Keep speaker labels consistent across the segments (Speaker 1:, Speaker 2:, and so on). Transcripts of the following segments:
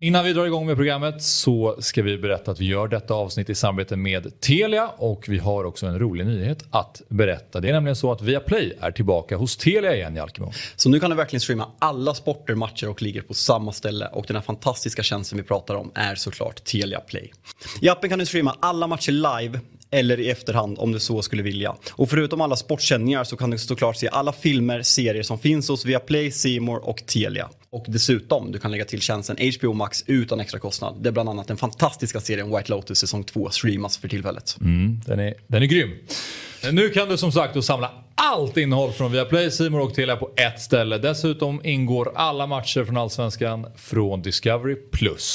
Speaker 1: Innan vi drar igång med programmet så ska vi berätta att vi gör detta avsnitt i samarbete med Telia och vi har också en rolig nyhet att berätta. Det är nämligen så att Viaplay är tillbaka hos Telia igen Jalkemo.
Speaker 2: Så nu kan du verkligen streama alla sporter, matcher och ligger på samma ställe och den här fantastiska tjänsten vi pratar om är såklart Telia Play. I appen kan du streama alla matcher live eller i efterhand om du så skulle vilja. Och förutom alla sportsändningar så kan du såklart se alla filmer, serier som finns hos Viaplay, Simor och Telia. Och dessutom, du kan lägga till tjänsten HBO Max utan extra kostnad. Det är bland annat den fantastiska serien White Lotus säsong 2 streamas för tillfället.
Speaker 1: Mm, den, är, den är grym. Nu kan du som sagt då samla allt innehåll från Viaplay, Simor och Telia på ett ställe. Dessutom ingår alla matcher från Allsvenskan från Discovery+.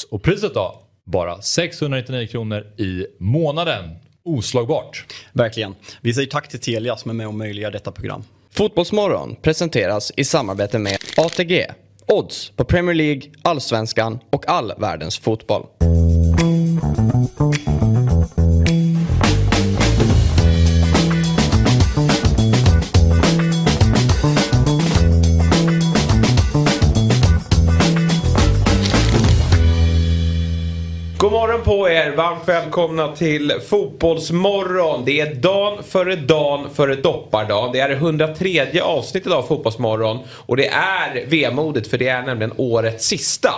Speaker 1: Och priset då? Bara 699 kronor i månaden. Oslagbart.
Speaker 2: Verkligen. Vi säger tack till Telia som är med och möjliggör detta program.
Speaker 3: Fotbollsmorgon presenteras i samarbete med ATG. Odds på Premier League, Allsvenskan och all världens fotboll.
Speaker 4: Er! Varmt välkomna till Fotbollsmorgon. Det är dagen före dagen före doppardagen. Det är det 103 avsnittet av Fotbollsmorgon. Och det är vemodigt för det är nämligen årets sista.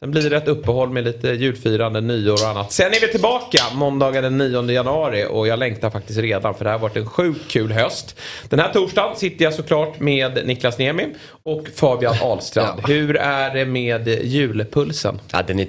Speaker 4: Sen blir det ett uppehåll med lite julfirande, nyår och annat. Sen är vi tillbaka måndagen den 9 januari och jag längtar faktiskt redan för det här har varit en sjukt kul höst. Den här torsdagen sitter jag såklart med Niklas Niemi och Fabian Ahlstrand.
Speaker 5: Ja.
Speaker 4: Hur är det med julpulsen?
Speaker 5: Ja, den är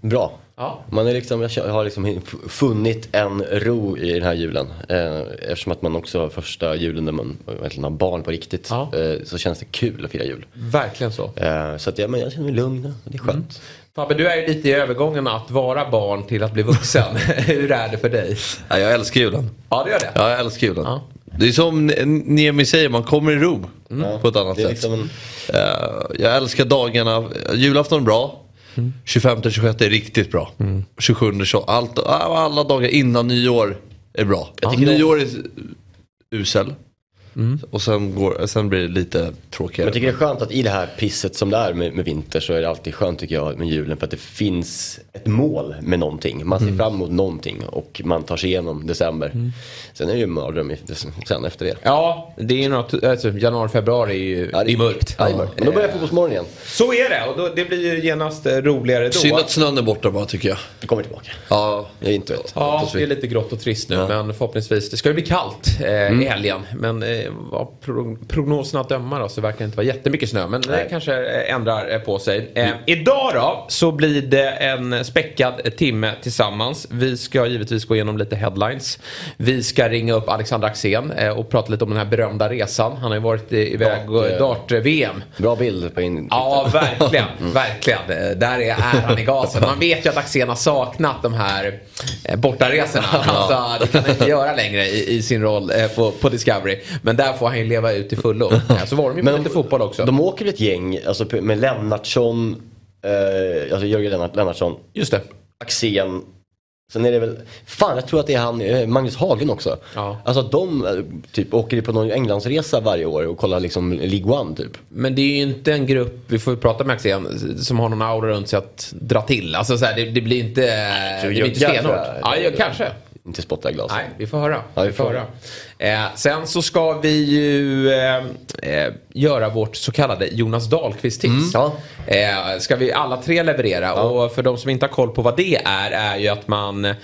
Speaker 5: bra.
Speaker 4: Ja.
Speaker 5: Man är liksom, jag har liksom funnit en ro i den här julen. Eh, eftersom att man också har första julen när man verkligen har barn på riktigt.
Speaker 4: Ja.
Speaker 5: Eh, så känns det kul att fira jul.
Speaker 4: Verkligen så.
Speaker 5: Eh, så att ja, men jag känner mig lugn och det är skönt.
Speaker 4: Fabbe, du är ju lite i övergången att vara barn till att bli vuxen. Hur är det för dig?
Speaker 6: Ja, jag älskar julen.
Speaker 4: Ja, det gör det.
Speaker 6: Ja, jag älskar julen.
Speaker 4: Ja.
Speaker 6: Det är som Niemi säger, man kommer i ro på ett annat sätt.
Speaker 5: liksom en,
Speaker 6: Eh, jag älskar dagarna. Julafton är bra. 25-26 är riktigt bra. 27 så allt, alla dagar innan nyår är bra.
Speaker 5: Jag tycker
Speaker 6: nyår är usel. Och sen, går, sen blir det lite tråkigare.
Speaker 5: jag tycker det är skönt att i det här pisset som det är med, med vinter så är det alltid skönt tycker jag med julen för att det finns ett mål med någonting. Man ser fram emot någonting och man tar sig igenom december. Sen är det ju en mardröm sen efter det.
Speaker 4: Ja, det är ju något, alltså, januari, februari är ju
Speaker 5: Ja,
Speaker 4: det är mörkt.
Speaker 5: Ja, det är mörkt. Men då börjar fotbollsmorgon igen.
Speaker 4: Så är det och då, det blir ju genast eh, roligare då.
Speaker 6: Synd att snön är borta bara tycker jag.
Speaker 5: Det kommer tillbaka.
Speaker 6: Ja,
Speaker 5: Jag är inte vet.
Speaker 4: Ja, det är lite grått och trist nu men förhoppningsvis. Det ska ju bli kallt eh, i helgen. Men eh, vad pro prognoserna att döma då så verkar det inte vara jättemycket snö. Men det kanske eh, ändrar eh, på sig. Eh, idag då så blir det en späckad timme tillsammans. Vi ska givetvis gå igenom lite headlines. Vi ska ringa upp Alexander Axén eh, och prata lite om den här berömda resan. Han har ju varit iväg och
Speaker 5: Dart, eh,
Speaker 4: dart-VM.
Speaker 5: Bra bild på in.
Speaker 4: Ja, verkligen. verkligen. Eh, Där är, är han i gasen. Man vet ju att Axén har saknat de här eh, bortaresorna. Alltså, det kan han inte göra längre i, i sin roll på, på Discovery. Men där får han ju leva ut till fullo. Så var de ju på
Speaker 5: Men
Speaker 4: lite fotboll också.
Speaker 5: De åker ett gäng alltså, med Lennartsson, eh, alltså Jörgen Lennart, Lennartsson,
Speaker 4: Just det.
Speaker 5: Axén. Sen är det väl, fan jag tror att det är han, eh, Magnus Hagen också.
Speaker 4: Ja.
Speaker 5: Alltså de eh, typ åker på någon Englandsresa varje år och kollar liksom League One typ.
Speaker 4: Men det är ju inte en grupp, vi får ju prata med Axén, som har någon aura runt sig att dra till. Alltså så här, det, det blir inte, det blir inte stenhårt. ja, kanske.
Speaker 5: Inte spotta i glas.
Speaker 4: Nej, vi får höra.
Speaker 5: Ja, vi
Speaker 4: får höra. Eh, sen så ska vi ju eh, eh, göra vårt så kallade Jonas Dahlqvist-tips.
Speaker 5: Ja.
Speaker 4: Eh, ska vi alla tre leverera. Och för de som inte har koll på vad det är, är ju att man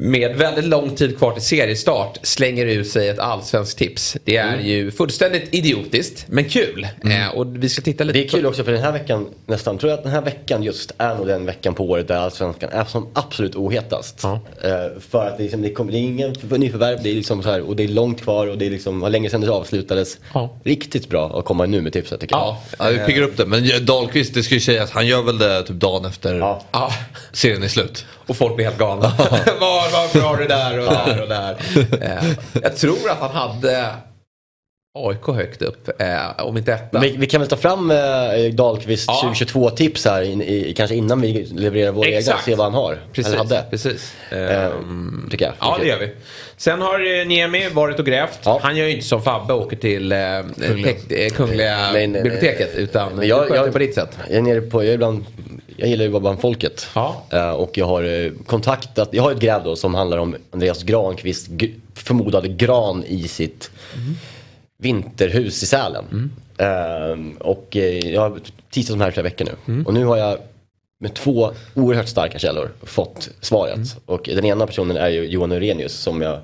Speaker 4: med väldigt lång tid kvar till seriestart slänger ut sig ett allsvenskt tips. Det är
Speaker 5: Mm.
Speaker 4: ju fullständigt idiotiskt, men kul. Eh, och vi ska titta lite
Speaker 5: Det är kul också för den här veckan nästan, tror jag att den här veckan just är nog den veckan på året där Allsvenskan är som absolut ohetast.
Speaker 4: Ja.
Speaker 5: Eh, för att det är, liksom, det, kommer, det är ingen nyförvärv, det är liksom så här, och det är långt kvar och det är liksom, var länge sedan det avslutades. Riktigt bra att komma nu med tipset tycker jag.
Speaker 4: Ja.
Speaker 6: ja vi piggar upp det. Men Dahlqvist, det ska ju sägas, han gör väl det typ dagen efter.
Speaker 5: Ja.
Speaker 6: serien är slut.
Speaker 4: Och folk blir helt galna. varför har du där och där och där? Eh, jag tror att han hade AIK högt upp. Eh, om inte etta.
Speaker 5: Vi, vi kan väl ta fram eh, Dahlqvist
Speaker 4: Ja.
Speaker 5: 2022 tips här in, i, kanske innan vi levererar våra egna
Speaker 4: Exakt.
Speaker 5: och se vad han har.
Speaker 4: Precis.
Speaker 5: Eller hade.
Speaker 4: precis.
Speaker 5: Eh,
Speaker 4: Ehm,
Speaker 5: tycker jag.
Speaker 4: Ja, det
Speaker 5: Okej.
Speaker 4: gör vi. Sen har eh, Niemi varit och grävt.
Speaker 5: Ja.
Speaker 4: Han gör ju inte som Fabbe och åker till eh, tek- eh, Kungliga
Speaker 5: Men, eh,
Speaker 4: biblioteket. Utan
Speaker 5: Men jag, jag,
Speaker 4: på ditt sätt.
Speaker 5: Jag är nere på, jag är ibland, jag gillar ju att vara bland folket.
Speaker 4: Ja.
Speaker 5: Eh, och jag har eh, kontaktat, jag har ett gräv då som handlar om Andreas Granqvist förmodade gran i sitt vinterhus i Sälen. Eh, och eh, jag har tisat de här i flera veckor nu. Och nu har jag med två oerhört starka källor fått svaret. Och den ena personen är ju Johan Urenius som jag,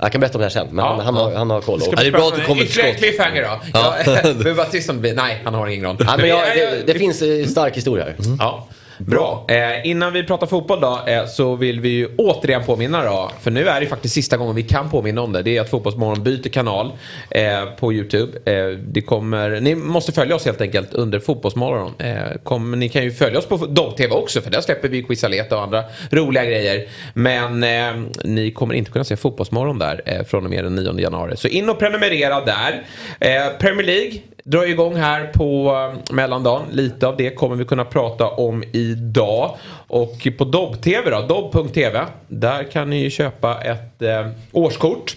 Speaker 5: jag kan berätta om det här sen. Men
Speaker 4: Ja,
Speaker 5: han, han, har, han har koll. Och,
Speaker 6: Ja, det är bra att du kommer till
Speaker 4: Ytterligare
Speaker 6: skott.
Speaker 4: cliffhanger då. Ja. Jag behöver bara tyst om det. Nej, han har ingen gran.
Speaker 5: ja, men jag, det, det finns stark historia här.
Speaker 4: Ja. Bra. Eh, innan vi pratar fotboll då eh, så vill vi ju återigen påminna då. För nu är det faktiskt sista gången vi kan påminna om det. Det är att Fotbollsmorgon byter kanal eh, på YouTube. Eh, det kommer, ni måste följa oss helt enkelt under Fotbollsmorgon. Eh, kom, ni kan ju följa oss på Dog-TV också för där släpper vi Quizaleta och andra roliga grejer. Men eh, ni kommer inte kunna se Fotbollsmorgon där eh, från och med den 9 januari. Så in och prenumerera där. Eh, Premier League drar igång här på eh, mellandagen. Lite av det kommer vi kunna prata om idag. Och på Dobb-TV då, dobb.tv. Där kan ni ju köpa ett eh, årskort.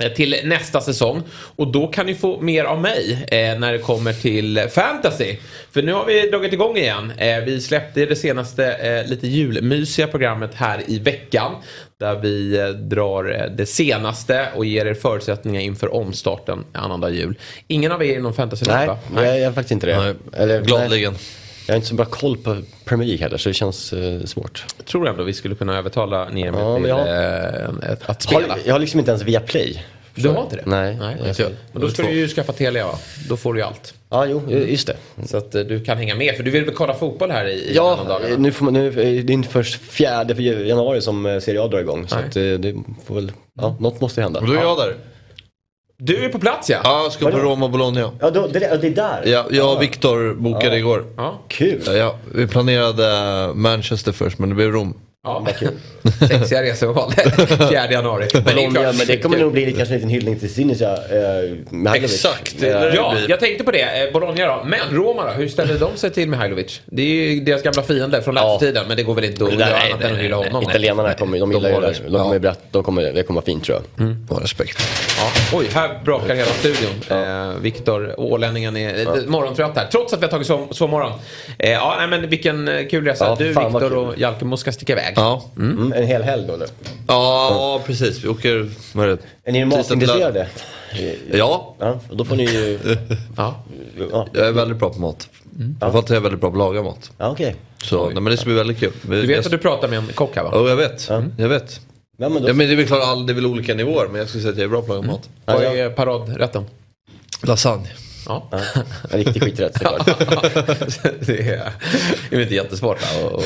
Speaker 4: Eh, till nästa säsong. Och då kan ni få mer av mig eh, när det kommer till fantasy. För nu har vi dragit igång igen. Eh, vi släppte det senaste eh, lite julmysiga programmet här i veckan. Där vi eh, drar eh, det senaste och ger er förutsättningar inför omstarten annandag jul. Ingen av er är någon fantasy
Speaker 5: Nej,
Speaker 4: va?
Speaker 5: jag, jag är faktiskt inte det.
Speaker 6: Nej,
Speaker 5: Eller,
Speaker 6: Gladeligen.
Speaker 5: nej, Jag har inte så bra koll på Premier League heller så det känns eh, svårt.
Speaker 4: Jag tror ändå vi skulle kunna övertala Niemi
Speaker 5: Ja,
Speaker 4: till
Speaker 5: jag-
Speaker 4: eh, att, att
Speaker 5: Har,
Speaker 4: spela.
Speaker 5: jag har liksom inte ens via play.
Speaker 4: Du har inte det?
Speaker 5: Nej.
Speaker 4: Nej inte jag. Men då ska du ju skaffa Telia va? Då får du ju allt.
Speaker 5: Ja, jo, just det.
Speaker 4: Så att eh, du kan hänga med. För du vill väl kolla fotboll här i,
Speaker 5: Ja, nu får man, nu, det är inte först fjärde för januari som eh, Serie A drar igång. Så att, eh, det får väl, ja, något måste hända.
Speaker 6: Och då är jag där.
Speaker 4: Du är på plats ja.
Speaker 6: Ja, jag ska på Roma Bologna.
Speaker 5: Ja, då, det, det är där?
Speaker 6: Ja, jag och Viktor bokade igår.
Speaker 4: ja.
Speaker 5: Kul!
Speaker 6: Ja, vi planerade Manchester först men det blev Rom.
Speaker 4: Ja. Sexiga reseval. 4 januari. Men det är klart.
Speaker 5: men det kommer nog bli kanske en liten hyllning till Sinisa. Eh.
Speaker 6: Exakt,
Speaker 5: Eh.
Speaker 4: Ja, jag tänkte på det. Eh, Bologna då. Men Roma då? Hur ställer de sig till Mihailovic? Det är ju deras gamla fiende från lästiden. Men det går väl inte att göra annat än att hylla honom.
Speaker 5: Italienarna kommer, de gillar ju det. De kommer,
Speaker 6: Ja.
Speaker 5: ju berätta, de kommer, det kommer vara fint tror jag.
Speaker 6: Har respekt.
Speaker 4: Ja. Oj, här brakar hela studion. Eh, Viktor, ålänningen, är lite morgontrött här. Trots att vi har tagit så, så morgon. Ja, nej, men vilken kul resa.
Speaker 5: Ja,
Speaker 4: du,
Speaker 5: vad
Speaker 4: Viktor
Speaker 5: kul.
Speaker 4: och Jalkemo ska sticka iväg.
Speaker 6: Ja,
Speaker 5: Mm, en hel helg då eller?
Speaker 6: ja precis. Vi åker... Vad är det?
Speaker 5: Är ni matintresserade?
Speaker 6: Ja,
Speaker 5: Ja, och då får ni ju...
Speaker 4: Ja.
Speaker 5: Ja,
Speaker 6: jag är väldigt bra på mat. Framförallt är jag väldigt bra på att laga mat.
Speaker 5: ja okej.
Speaker 6: Så nej, men det ska bli väldigt kul.
Speaker 4: Du vet att du pratar med en kock här va?
Speaker 6: Ja, jag vet. Jag vet.
Speaker 5: Ja, men då...
Speaker 6: Ja, men det är väl klart, all- det är väl olika nivåer. Men jag skulle säga att jag är bra på att laga mat.
Speaker 4: Vad
Speaker 5: Ja, ja.
Speaker 4: är paradrätten?
Speaker 6: Lasagne.
Speaker 4: Ja.
Speaker 5: En riktig skiträtt såklart.
Speaker 4: det är det är inte jättesvårt. Och, och,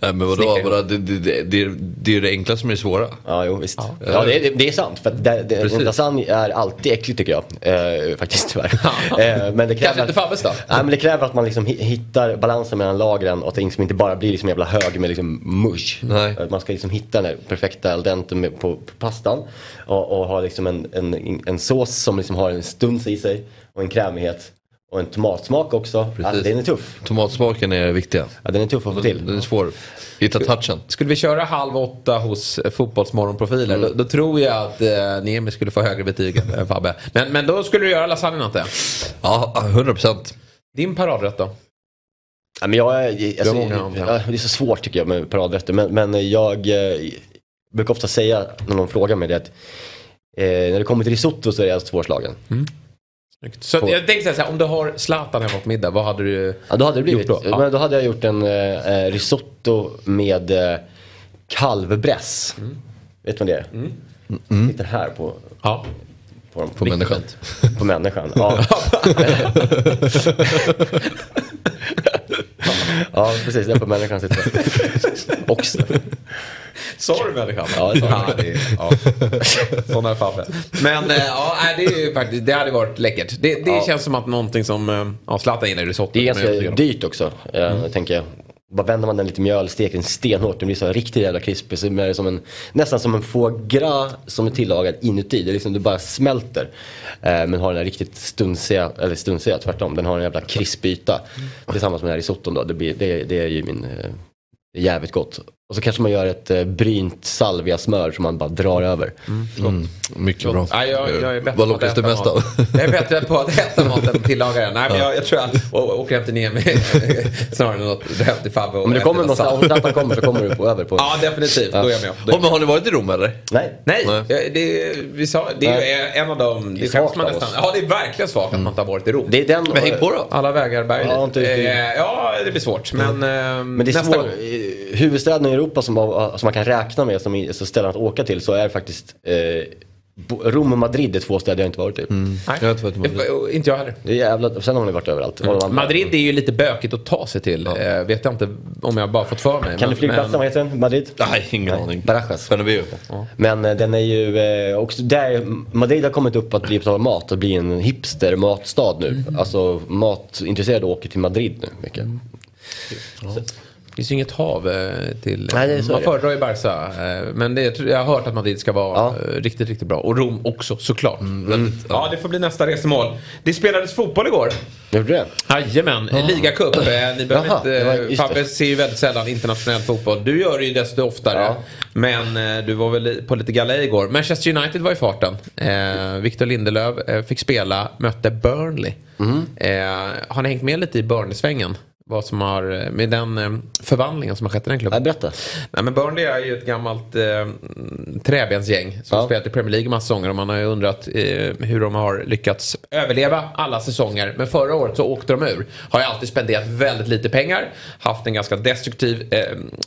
Speaker 6: Nej men vadå, vadå det, det, det, det, är- det enklaste som är det svåra.
Speaker 5: Ja, jo visst. Ja, det, är- det är sant. För det, lasagne är alltid äckligt tycker jag. Eh, faktiskt tyvärr. eh, men det
Speaker 4: Kanske
Speaker 5: kräver,
Speaker 4: inte Fabbes då?
Speaker 5: Nej, men det kräver att man liksom hi- hittar balansen mellan lagren och att det liksom inte bara blir liksom jävla hög med liksom mush.
Speaker 6: Nej.
Speaker 5: Man ska liksom hitta den perfekta al dente på, på pastan. Och, och ha liksom en, en, en sås som liksom har en stuns i sig och en krämighet. Och en tomatsmak också. Alltså, den är tuff.
Speaker 6: Tomatsmaken är viktiga.
Speaker 5: Ja, den är tuff att få till.
Speaker 6: Den är svår. Hitta touchen.
Speaker 4: Skulle vi köra halv åtta hos eh, Fotbollsmorgonprofiler då, då tror jag att eh, Niemi skulle få högre betyg än Fabbe. Men, men då skulle du göra lasagne jag.
Speaker 6: Ja, 100 procent.
Speaker 4: Din paradrätt då?
Speaker 5: Ja, men jag, är- alltså,
Speaker 4: det.
Speaker 5: är så svårt tycker jag med paradrätter. Men, men jag eh, brukar ofta säga när någon frågar mig det att eh, när det kommer till risotto så är jag svårslagen.
Speaker 4: Snyggt. Så
Speaker 5: På-
Speaker 4: jag tänkte så här, om du har Zlatan hemma på middag, vad hade du
Speaker 5: Ja, då hade det blivit.
Speaker 4: gjort då? Ja.
Speaker 5: Men då hade jag gjort en eh, eh, risotto med eh, kalvbräss.
Speaker 4: Mm.
Speaker 5: Vet du vad det är? Mm. Sitter här på,
Speaker 4: Ja.
Speaker 5: på, dem.
Speaker 6: På människan.
Speaker 5: på människan. Ja. ja, precis. Där på människan sitter det. Också.
Speaker 4: Sa du människan?
Speaker 5: Ja, det sa jag.
Speaker 4: ja, det är, ja. Sån är Fabbe. Men eh, ja, det, är ju faktiskt, det hade varit läckert. Det, det
Speaker 5: Ja.
Speaker 4: känns som att någonting som, eh, ja Zlatan gillar ju risotto.
Speaker 5: Det är ganska dyrt också, eh, tänker jag. Bara vänder man den lite mjöl, steker den stenhårt, den blir så riktigt jävla krispig. Så blir det som en, nästan som en foie gras som är tillagad inuti. Det, är liksom, det bara smälter. Eh, men har den här riktigt stunsiga, eller stunsiga tvärtom, den har en jävla krispig yta. Tillsammans med den här risotton då, det, blir, det, det är ju min, eh, det är jävligt gott. Och så kanske man gör ett eh, brynt salviasmör som man bara drar över.
Speaker 6: Mm, mycket bra.
Speaker 4: Ja, jag, jag är bättre
Speaker 6: Vad
Speaker 4: på
Speaker 6: lockas
Speaker 4: att
Speaker 6: du mest
Speaker 4: mat.
Speaker 6: av?
Speaker 4: Jag är bättre på att äta mat än att tillaga den. Nej, men jag, jag tror jag åker inte ner mig snarare än något rönt i Fabbe. och
Speaker 5: Om du kommer någonstans, om trappan kommer så kommer du på, över på.
Speaker 4: Ja, definitivt. Då är jag med. Är jag
Speaker 6: Ja, men har ni varit i Rom eller?
Speaker 5: Nej.
Speaker 4: Nej,
Speaker 6: Nej.
Speaker 4: ja, det, vi sa, det är en av de... Det,
Speaker 5: är
Speaker 4: skäms
Speaker 5: svagt
Speaker 4: man nästan. Ja, det är verkligen svagt att man inte har varit i Rom.
Speaker 5: Det är den,
Speaker 6: Men häng på då.
Speaker 4: Alla vägar bär
Speaker 5: Ja,
Speaker 4: ja,
Speaker 5: inte riktigt.
Speaker 4: ja, det blir svårt. Men, eh,
Speaker 5: Men det är
Speaker 4: nästa
Speaker 5: svår,
Speaker 4: gång.
Speaker 5: eh, huvudstäderna Europa som, har- som man kan räkna med som ställen att åka till så är faktiskt eh, Rom och Madrid är två städer jag inte varit i.
Speaker 4: Nej.
Speaker 6: Jag har inte varit i Madrid.
Speaker 4: Eh, Inte jag heller.
Speaker 5: Det är jävla, sen har ni varit överallt. Andra-
Speaker 4: Madrid är ju lite bökigt att ta sig till. Eh, vet jag inte om jag bara fått för mig.
Speaker 5: Kan
Speaker 4: men-
Speaker 5: du flygplatsen,
Speaker 4: men-
Speaker 5: vad heter den? Madrid?
Speaker 6: Nej, ingen aning.
Speaker 5: Barajas.
Speaker 6: Bernabéu.
Speaker 5: Men eh, den är ju eh, också där, Madrid har kommit upp att bli på mat och bli en hipster matstad nu.
Speaker 4: Mm.
Speaker 5: Alltså matintresserade åker till Madrid nu mycket.
Speaker 4: Det finns ju inget hav eh, till...
Speaker 5: Nej, det är så
Speaker 4: man
Speaker 5: det.
Speaker 4: föredrar ju Barca. eh, Men det, jag har hört att Madrid ska vara
Speaker 5: Ja.
Speaker 4: eh, riktigt, riktigt bra. Och Rom också såklart.
Speaker 6: Väldigt,
Speaker 4: Ja, det får bli nästa resmål. Det spelades fotboll igår.
Speaker 5: Gjorde det?
Speaker 4: Jajamän, ligacup. Eh, Ni behöver
Speaker 5: Jaha, det
Speaker 4: inte, Fabbe
Speaker 5: det.
Speaker 4: ser ju väldigt sällan internationell fotboll. Du gör det ju desto oftare.
Speaker 5: Ja.
Speaker 4: Men du var väl på lite galej igår. Manchester United var i farten. Eh, Victor Lindelöf fick spela, mötte Burnley. Eh, har ni hängt med lite i Burnley-svängen? Vad som har, med den eh, förvandlingen som har skett i den klubben?
Speaker 5: Nej, berätta.
Speaker 4: Nej, men Burnley är ju ett gammalt eh, träbensgäng som
Speaker 5: Ja.
Speaker 4: har spelat i Premier League massa säsonger och man har ju undrat eh, hur de har lyckats överleva alla säsonger. Men förra året så åkte de ur. Har ju alltid spenderat väldigt lite pengar. Haft en ganska destruktiv, eh,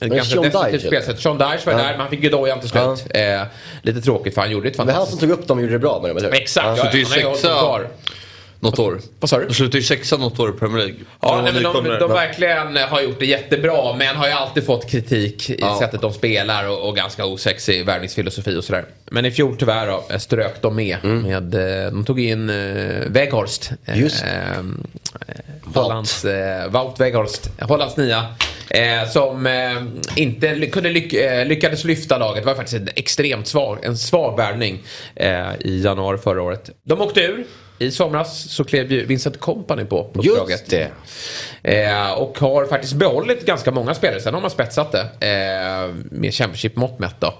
Speaker 4: ganska
Speaker 5: Sean
Speaker 4: destruktivt spelsätt. Sean Dyche var
Speaker 5: Ja.
Speaker 4: där, men han fick ju dojan till slut. Eh, lite tråkigt för han gjorde ett
Speaker 5: Men han som
Speaker 4: fantastiskt...
Speaker 5: tog upp dem och gjorde det bra med dem, eller hur?
Speaker 4: Exakt,
Speaker 6: Så
Speaker 4: ja,
Speaker 6: det är ju
Speaker 4: han kvar.
Speaker 6: Något år.
Speaker 4: Vad sa du?
Speaker 6: De slutade ju sexa något år i Premier League.
Speaker 4: Ja, nej, men de, de verkligen har gjort det jättebra men har ju alltid fått kritik i
Speaker 6: Ja.
Speaker 4: sättet de spelar och, och ganska osexig värvningsfilosofi och sådär. Men i fjol tyvärr då, strök de med. med eh, de tog in uh, Weghorst. eh,
Speaker 5: Just.
Speaker 4: eh, Hollands, eh, Wout Weghorst, Hollands nia. Eh, som eh, inte ly- kunde lyck, eh, lyckades lyfta laget. Det var faktiskt en extremt svag, en svag värvning eh, i januari förra året. De åkte ur. I somras så klev ju Vincent Company på uppdraget.
Speaker 5: Just det.
Speaker 4: Eh, och har faktiskt behållit ganska många spelare. Sen har man spetsat det eh, med Championship-mått mätt då.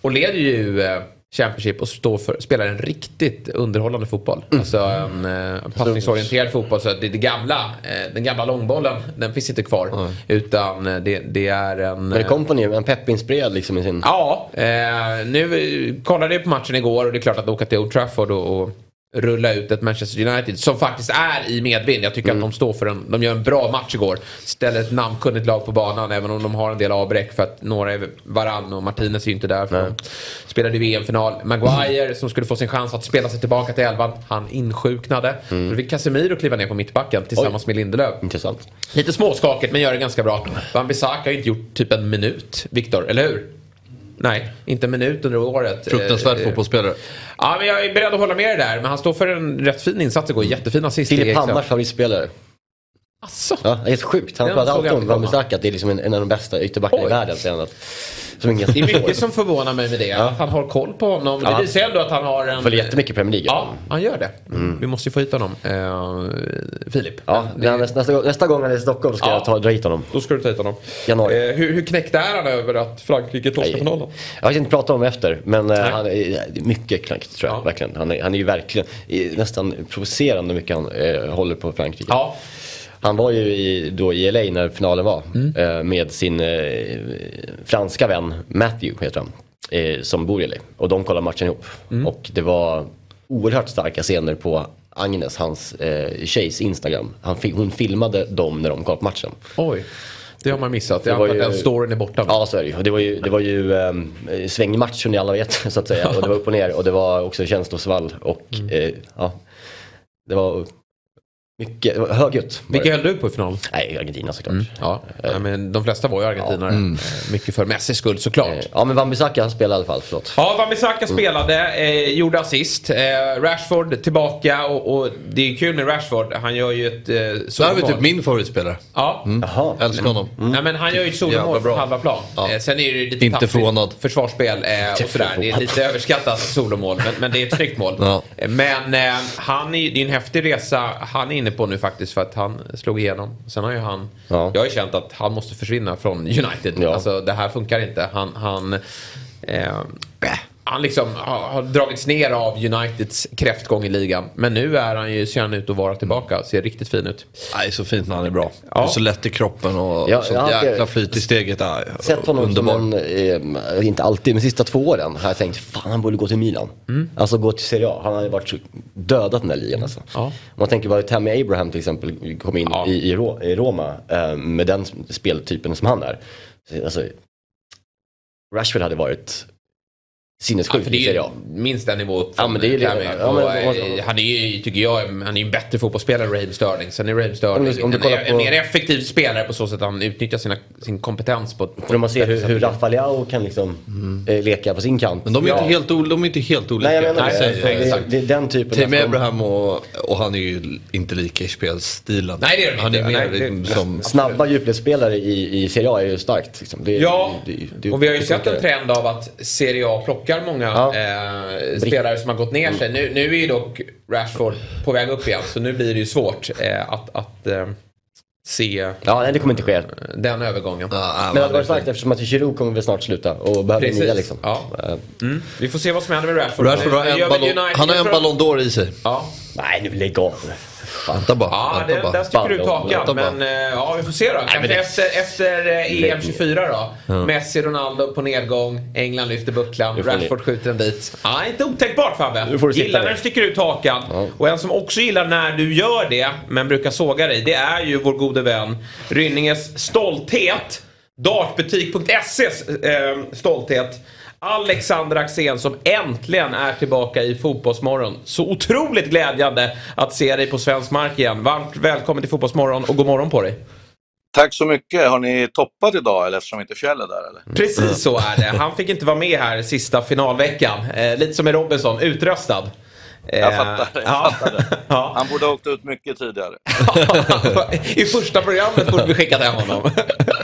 Speaker 4: Och leder ju eh, Championship och står för, spelar en riktigt underhållande fotboll. Alltså en eh, passningsorienterad fotboll. Så det, det gamla, eh, den gamla långbollen, den finns inte kvar. Utan eh, det, det är en...
Speaker 5: Men nu, en peppinspirerad liksom i sin...
Speaker 4: Ja, eh, nu kollade jag på matchen igår och det är klart att åka till Old Trafford och, och rulla ut ett Manchester United som faktiskt är i medvind. Jag tycker att de står för en, de gör en bra match igår. Ställer ett namnkunnigt lag på banan även om de har en del avbräck för att några är Varann och Martinez är ju inte där för de spelade i VM-final. Maguire som skulle få sin chans att spela sig tillbaka till elvan, han insjuknade. Då fick Casemiro kliva ner på mittbacken tillsammans med Lindelöf.
Speaker 5: Intressant.
Speaker 4: Lite småskakigt men gör det ganska bra. Van Bissaka har ju inte gjort typ en minut, Viktor, eller hur? Nej, inte en minut under året.
Speaker 6: Fruktansvärd
Speaker 4: Eh,
Speaker 6: fotbollsspelare.
Speaker 4: Ja, men jag är beredd att hålla med dig där. Men han står för en rätt fin insats igår. Jättefin assist.
Speaker 5: Filip. Hammars favoritspelare.
Speaker 4: Asså?
Speaker 5: Ja, det är helt sjukt. Han pratar alltid om. Bissaka, att det är liksom en, en av de bästa ytterbackarna i världen. säger han att- Som ingen
Speaker 4: Det är mycket som förvånar mig med det. Att han har koll på honom. Det
Speaker 5: Ja.
Speaker 4: visar ju ändå att han har en...
Speaker 5: följer jättemycket Premier League.
Speaker 4: Ja, han gör det. Vi måste ju få hit honom. Eh, Filip.
Speaker 5: Ja,
Speaker 4: det-
Speaker 5: nästa, nästa, gång, nästa gång han är i Stockholm ska
Speaker 4: Ja.
Speaker 5: jag ta, dra hit honom.
Speaker 4: Då ska du ta hit honom.
Speaker 5: Januari.
Speaker 4: Eh, hur, hur knäckt är han över att Frankrike torskar finalen?
Speaker 5: Jag har inte pratat om det efter, men eh, han är det mycket knäckt tror jag.
Speaker 4: Ja.
Speaker 5: Verkligen. Han, är, han är ju verkligen nästan provocerande mycket han eh, håller på Frankrike.
Speaker 4: Ja.
Speaker 5: Han var ju i, då i LA när finalen var
Speaker 4: Mm.
Speaker 5: eh, med sin eh, franska vän Matthew, heter han, eh, som bor i LA. Och de kollade matchen ihop.
Speaker 4: Mm.
Speaker 5: Och det var oerhört starka scener på Agnes, hans eh, tjejs Instagram. Han, hon filmade dem när de kollade på matchen.
Speaker 4: Oj. Det har man missat.
Speaker 5: Det var ju-
Speaker 4: den storyn är borta.
Speaker 5: Ja, så är det ju. Det var ju, det var ju um, svängmatch som ni alla vet, så att säga. Och det var upp och ner och det var också känslosvall. Och
Speaker 4: Mm.
Speaker 5: eh, ja, det var Mycket, högljutt.
Speaker 4: Vilka
Speaker 5: det.
Speaker 4: höll du på i finalen?
Speaker 5: Nej, Argentina såklart.
Speaker 4: Ja, nej, men de flesta var ju argentinare. Eh, Mycket för Messis skull såklart.
Speaker 5: Eh, Ja, men Wan-Bissaka han spelar i alla fall, förlåt.
Speaker 4: Ja, Wan-Bissaka spelade, eh, gjorde assist. Eh, Rashford tillbaka och, och det är kul med Rashford. Han gör ju ett eh,
Speaker 6: Det här är typ min favoritspelare.
Speaker 4: Ja.
Speaker 5: Jaha.
Speaker 6: Älskar honom.
Speaker 4: Nej, men han gör ju ett
Speaker 6: bra.
Speaker 4: på halva plan.
Speaker 6: Ja.
Speaker 4: Eh, sen är det ju lite
Speaker 6: Inte förvånad.
Speaker 4: försvarsspel eh, och sådär. Det är lite överskattat solomål, men, men det är ett snyggt mål.
Speaker 6: Ja.
Speaker 4: Eh, Men eh, han är, det är en häftig resa han är inne på nu faktiskt för att han slog igenom. Sen har ju han,
Speaker 5: Ja.
Speaker 4: jag har ju känt att han måste försvinna från United.
Speaker 5: Ja.
Speaker 4: Alltså det här funkar inte. Han, han, eh, han liksom har, har dragits ner av Uniteds kräftgång i ligan. Men nu är han ju, ser han ut att vara tillbaka. Ser riktigt fin ut.
Speaker 6: Nej, så fint när han är bra.
Speaker 4: Ja.
Speaker 6: Och så lätt i kroppen och
Speaker 5: Ja,
Speaker 6: sånt jäkla flyt i steget. Ja,
Speaker 5: Sett honom
Speaker 6: underbar.
Speaker 5: som en, eh, inte alltid, men sista två åren har jag tänkt fan han borde gå till Milan. Alltså gå till Serie A. Han har ju varit så dödat den där ligan alltså.
Speaker 4: Ja.
Speaker 5: Om man tänker bara Tammy Abraham till exempel kom in
Speaker 4: Ja.
Speaker 5: i, i, Ro- i Roma eh, med den speltypen som han är. Så, Alltså, Rashford hade varit sinnessjuk
Speaker 4: för det
Speaker 5: i
Speaker 4: är
Speaker 5: Serie
Speaker 4: ju
Speaker 5: A.
Speaker 4: minst en nivå upp
Speaker 5: Ja, men det är. Ja, men-
Speaker 4: Han är ju, tycker jag, han är en bättre fotbollsspelare än Raheem Sterling. Sen är Raheem Sterling
Speaker 5: Om du- om du
Speaker 4: en,
Speaker 5: kollar
Speaker 4: en
Speaker 5: på-
Speaker 4: mer effektiv spelare på så sätt att han utnyttjar sina, sin kompetens på,
Speaker 5: För om man ser
Speaker 4: ett
Speaker 5: hur, hur Leao kan liksom eh, leka på sin kant.
Speaker 6: Men de är,
Speaker 4: Ja.
Speaker 6: inte helt, de är inte helt olika.
Speaker 5: Nej, jag menar
Speaker 4: Nej,
Speaker 5: det.
Speaker 4: nej,
Speaker 5: det, det, är den typen alltså,
Speaker 6: Abraham och, och han är ju inte lika i spelstilen.
Speaker 4: Nej, det är de
Speaker 6: Han
Speaker 4: inte.
Speaker 6: är mer
Speaker 4: Nej, det-
Speaker 6: liksom som...
Speaker 5: Snabba djupledsspelare i, i Serie A är ju starkt. Liksom. Det,
Speaker 4: Ja,
Speaker 5: det, det, det,
Speaker 4: och vi har ju sett en trend av att Serie A plockar många
Speaker 5: Ja.
Speaker 4: eh, spelare som har gått ner sig. Nu, nu är ju dock Rashford på väg upp igen, så nu blir det ju svårt eh, att, att eh, se
Speaker 5: Ja, nej, det kommer inte ske.
Speaker 4: den övergången.
Speaker 6: Ja,
Speaker 5: Men det hade varit starkt eftersom att Giroud kommer väl snart sluta och behöver
Speaker 4: Precis.
Speaker 5: nya liksom.
Speaker 4: Ja.
Speaker 5: Eh,
Speaker 4: Mm. Vi får se vad som händer med Rashford.
Speaker 6: Rashford har en ballon, han har en Ballon d'Or i sig.
Speaker 4: Ja,
Speaker 5: Nej, nu lägg av.
Speaker 6: Vänta bara.
Speaker 4: Ja,
Speaker 6: vänta
Speaker 4: den, den sticker ut hakan. Men eh, ja, vi får se då. Kanske
Speaker 5: men det-
Speaker 4: efter, efter eh,
Speaker 5: Lägg
Speaker 4: EM24 då. Messi, Ronaldo på nedgång. England lyfter bucklan. Rashford skjuter en bit. Ja, inte otänkbart Fabbe. Gillar när du sticker ut hakan. Och en som också gillar när du gör det, men brukar såga dig, det är ju vår gode vän Rynninges stolthet. Dartbutik.ses eh, stolthet. Alexander Axén som äntligen är tillbaka i Fotbollsmorgon. Så otroligt glädjande att se dig på svensk mark igen. Varmt välkommen till Fotbollsmorgon och god morgon på dig.
Speaker 7: Tack så mycket. Har ni toppat idag eller eftersom inte Fjäll är där eller?
Speaker 4: Precis så är det. Han fick inte vara med här sista finalveckan. Eh, lite som i Robinson, utröstad. Eh,
Speaker 7: Jag fattar, jag
Speaker 4: ja.
Speaker 7: fattar det.
Speaker 4: Ja.
Speaker 7: Han borde ha åkt ut mycket tidigare.
Speaker 4: I första programmet borde vi skickat hem honom.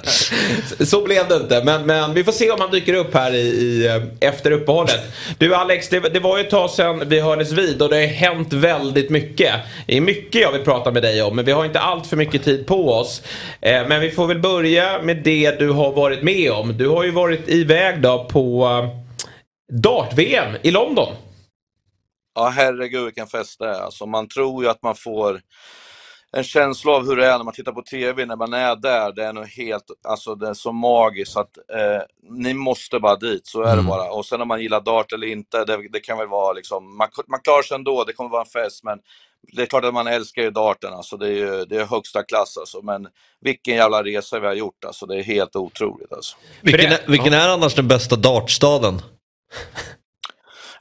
Speaker 4: Så blev det inte, men, men vi får se om han dyker upp här i, i, eh, efter uppehållet. Du Alex, det, det var ju ett tag sedan vi hördes vid och det har hänt väldigt mycket. Det är mycket jag vill prata med dig om, men vi har inte allt för mycket tid på oss. Eh, Men vi får väl börja med det du har varit med om. Du har ju varit iväg då på eh, Dart-VM i London.
Speaker 7: Ja, herregud vilken fest det är. Alltså, man tror ju att man får en känsla av hur det är när man tittar på TV, när man är där. Det är nog helt, alltså det är så magiskt att eh, ni måste bara dit, så är det bara. Och sen om man gillar dart eller inte, det, det kan väl vara liksom, man, man klarar sig ändå, det kommer vara en fest, men det är klart att man älskar ju darten, alltså det är ju det är högsta klass alltså. Men vilken jävla resa vi har gjort alltså, det är helt otroligt alltså.
Speaker 6: Vilken, är, vilken är annars den bästa dartstaden?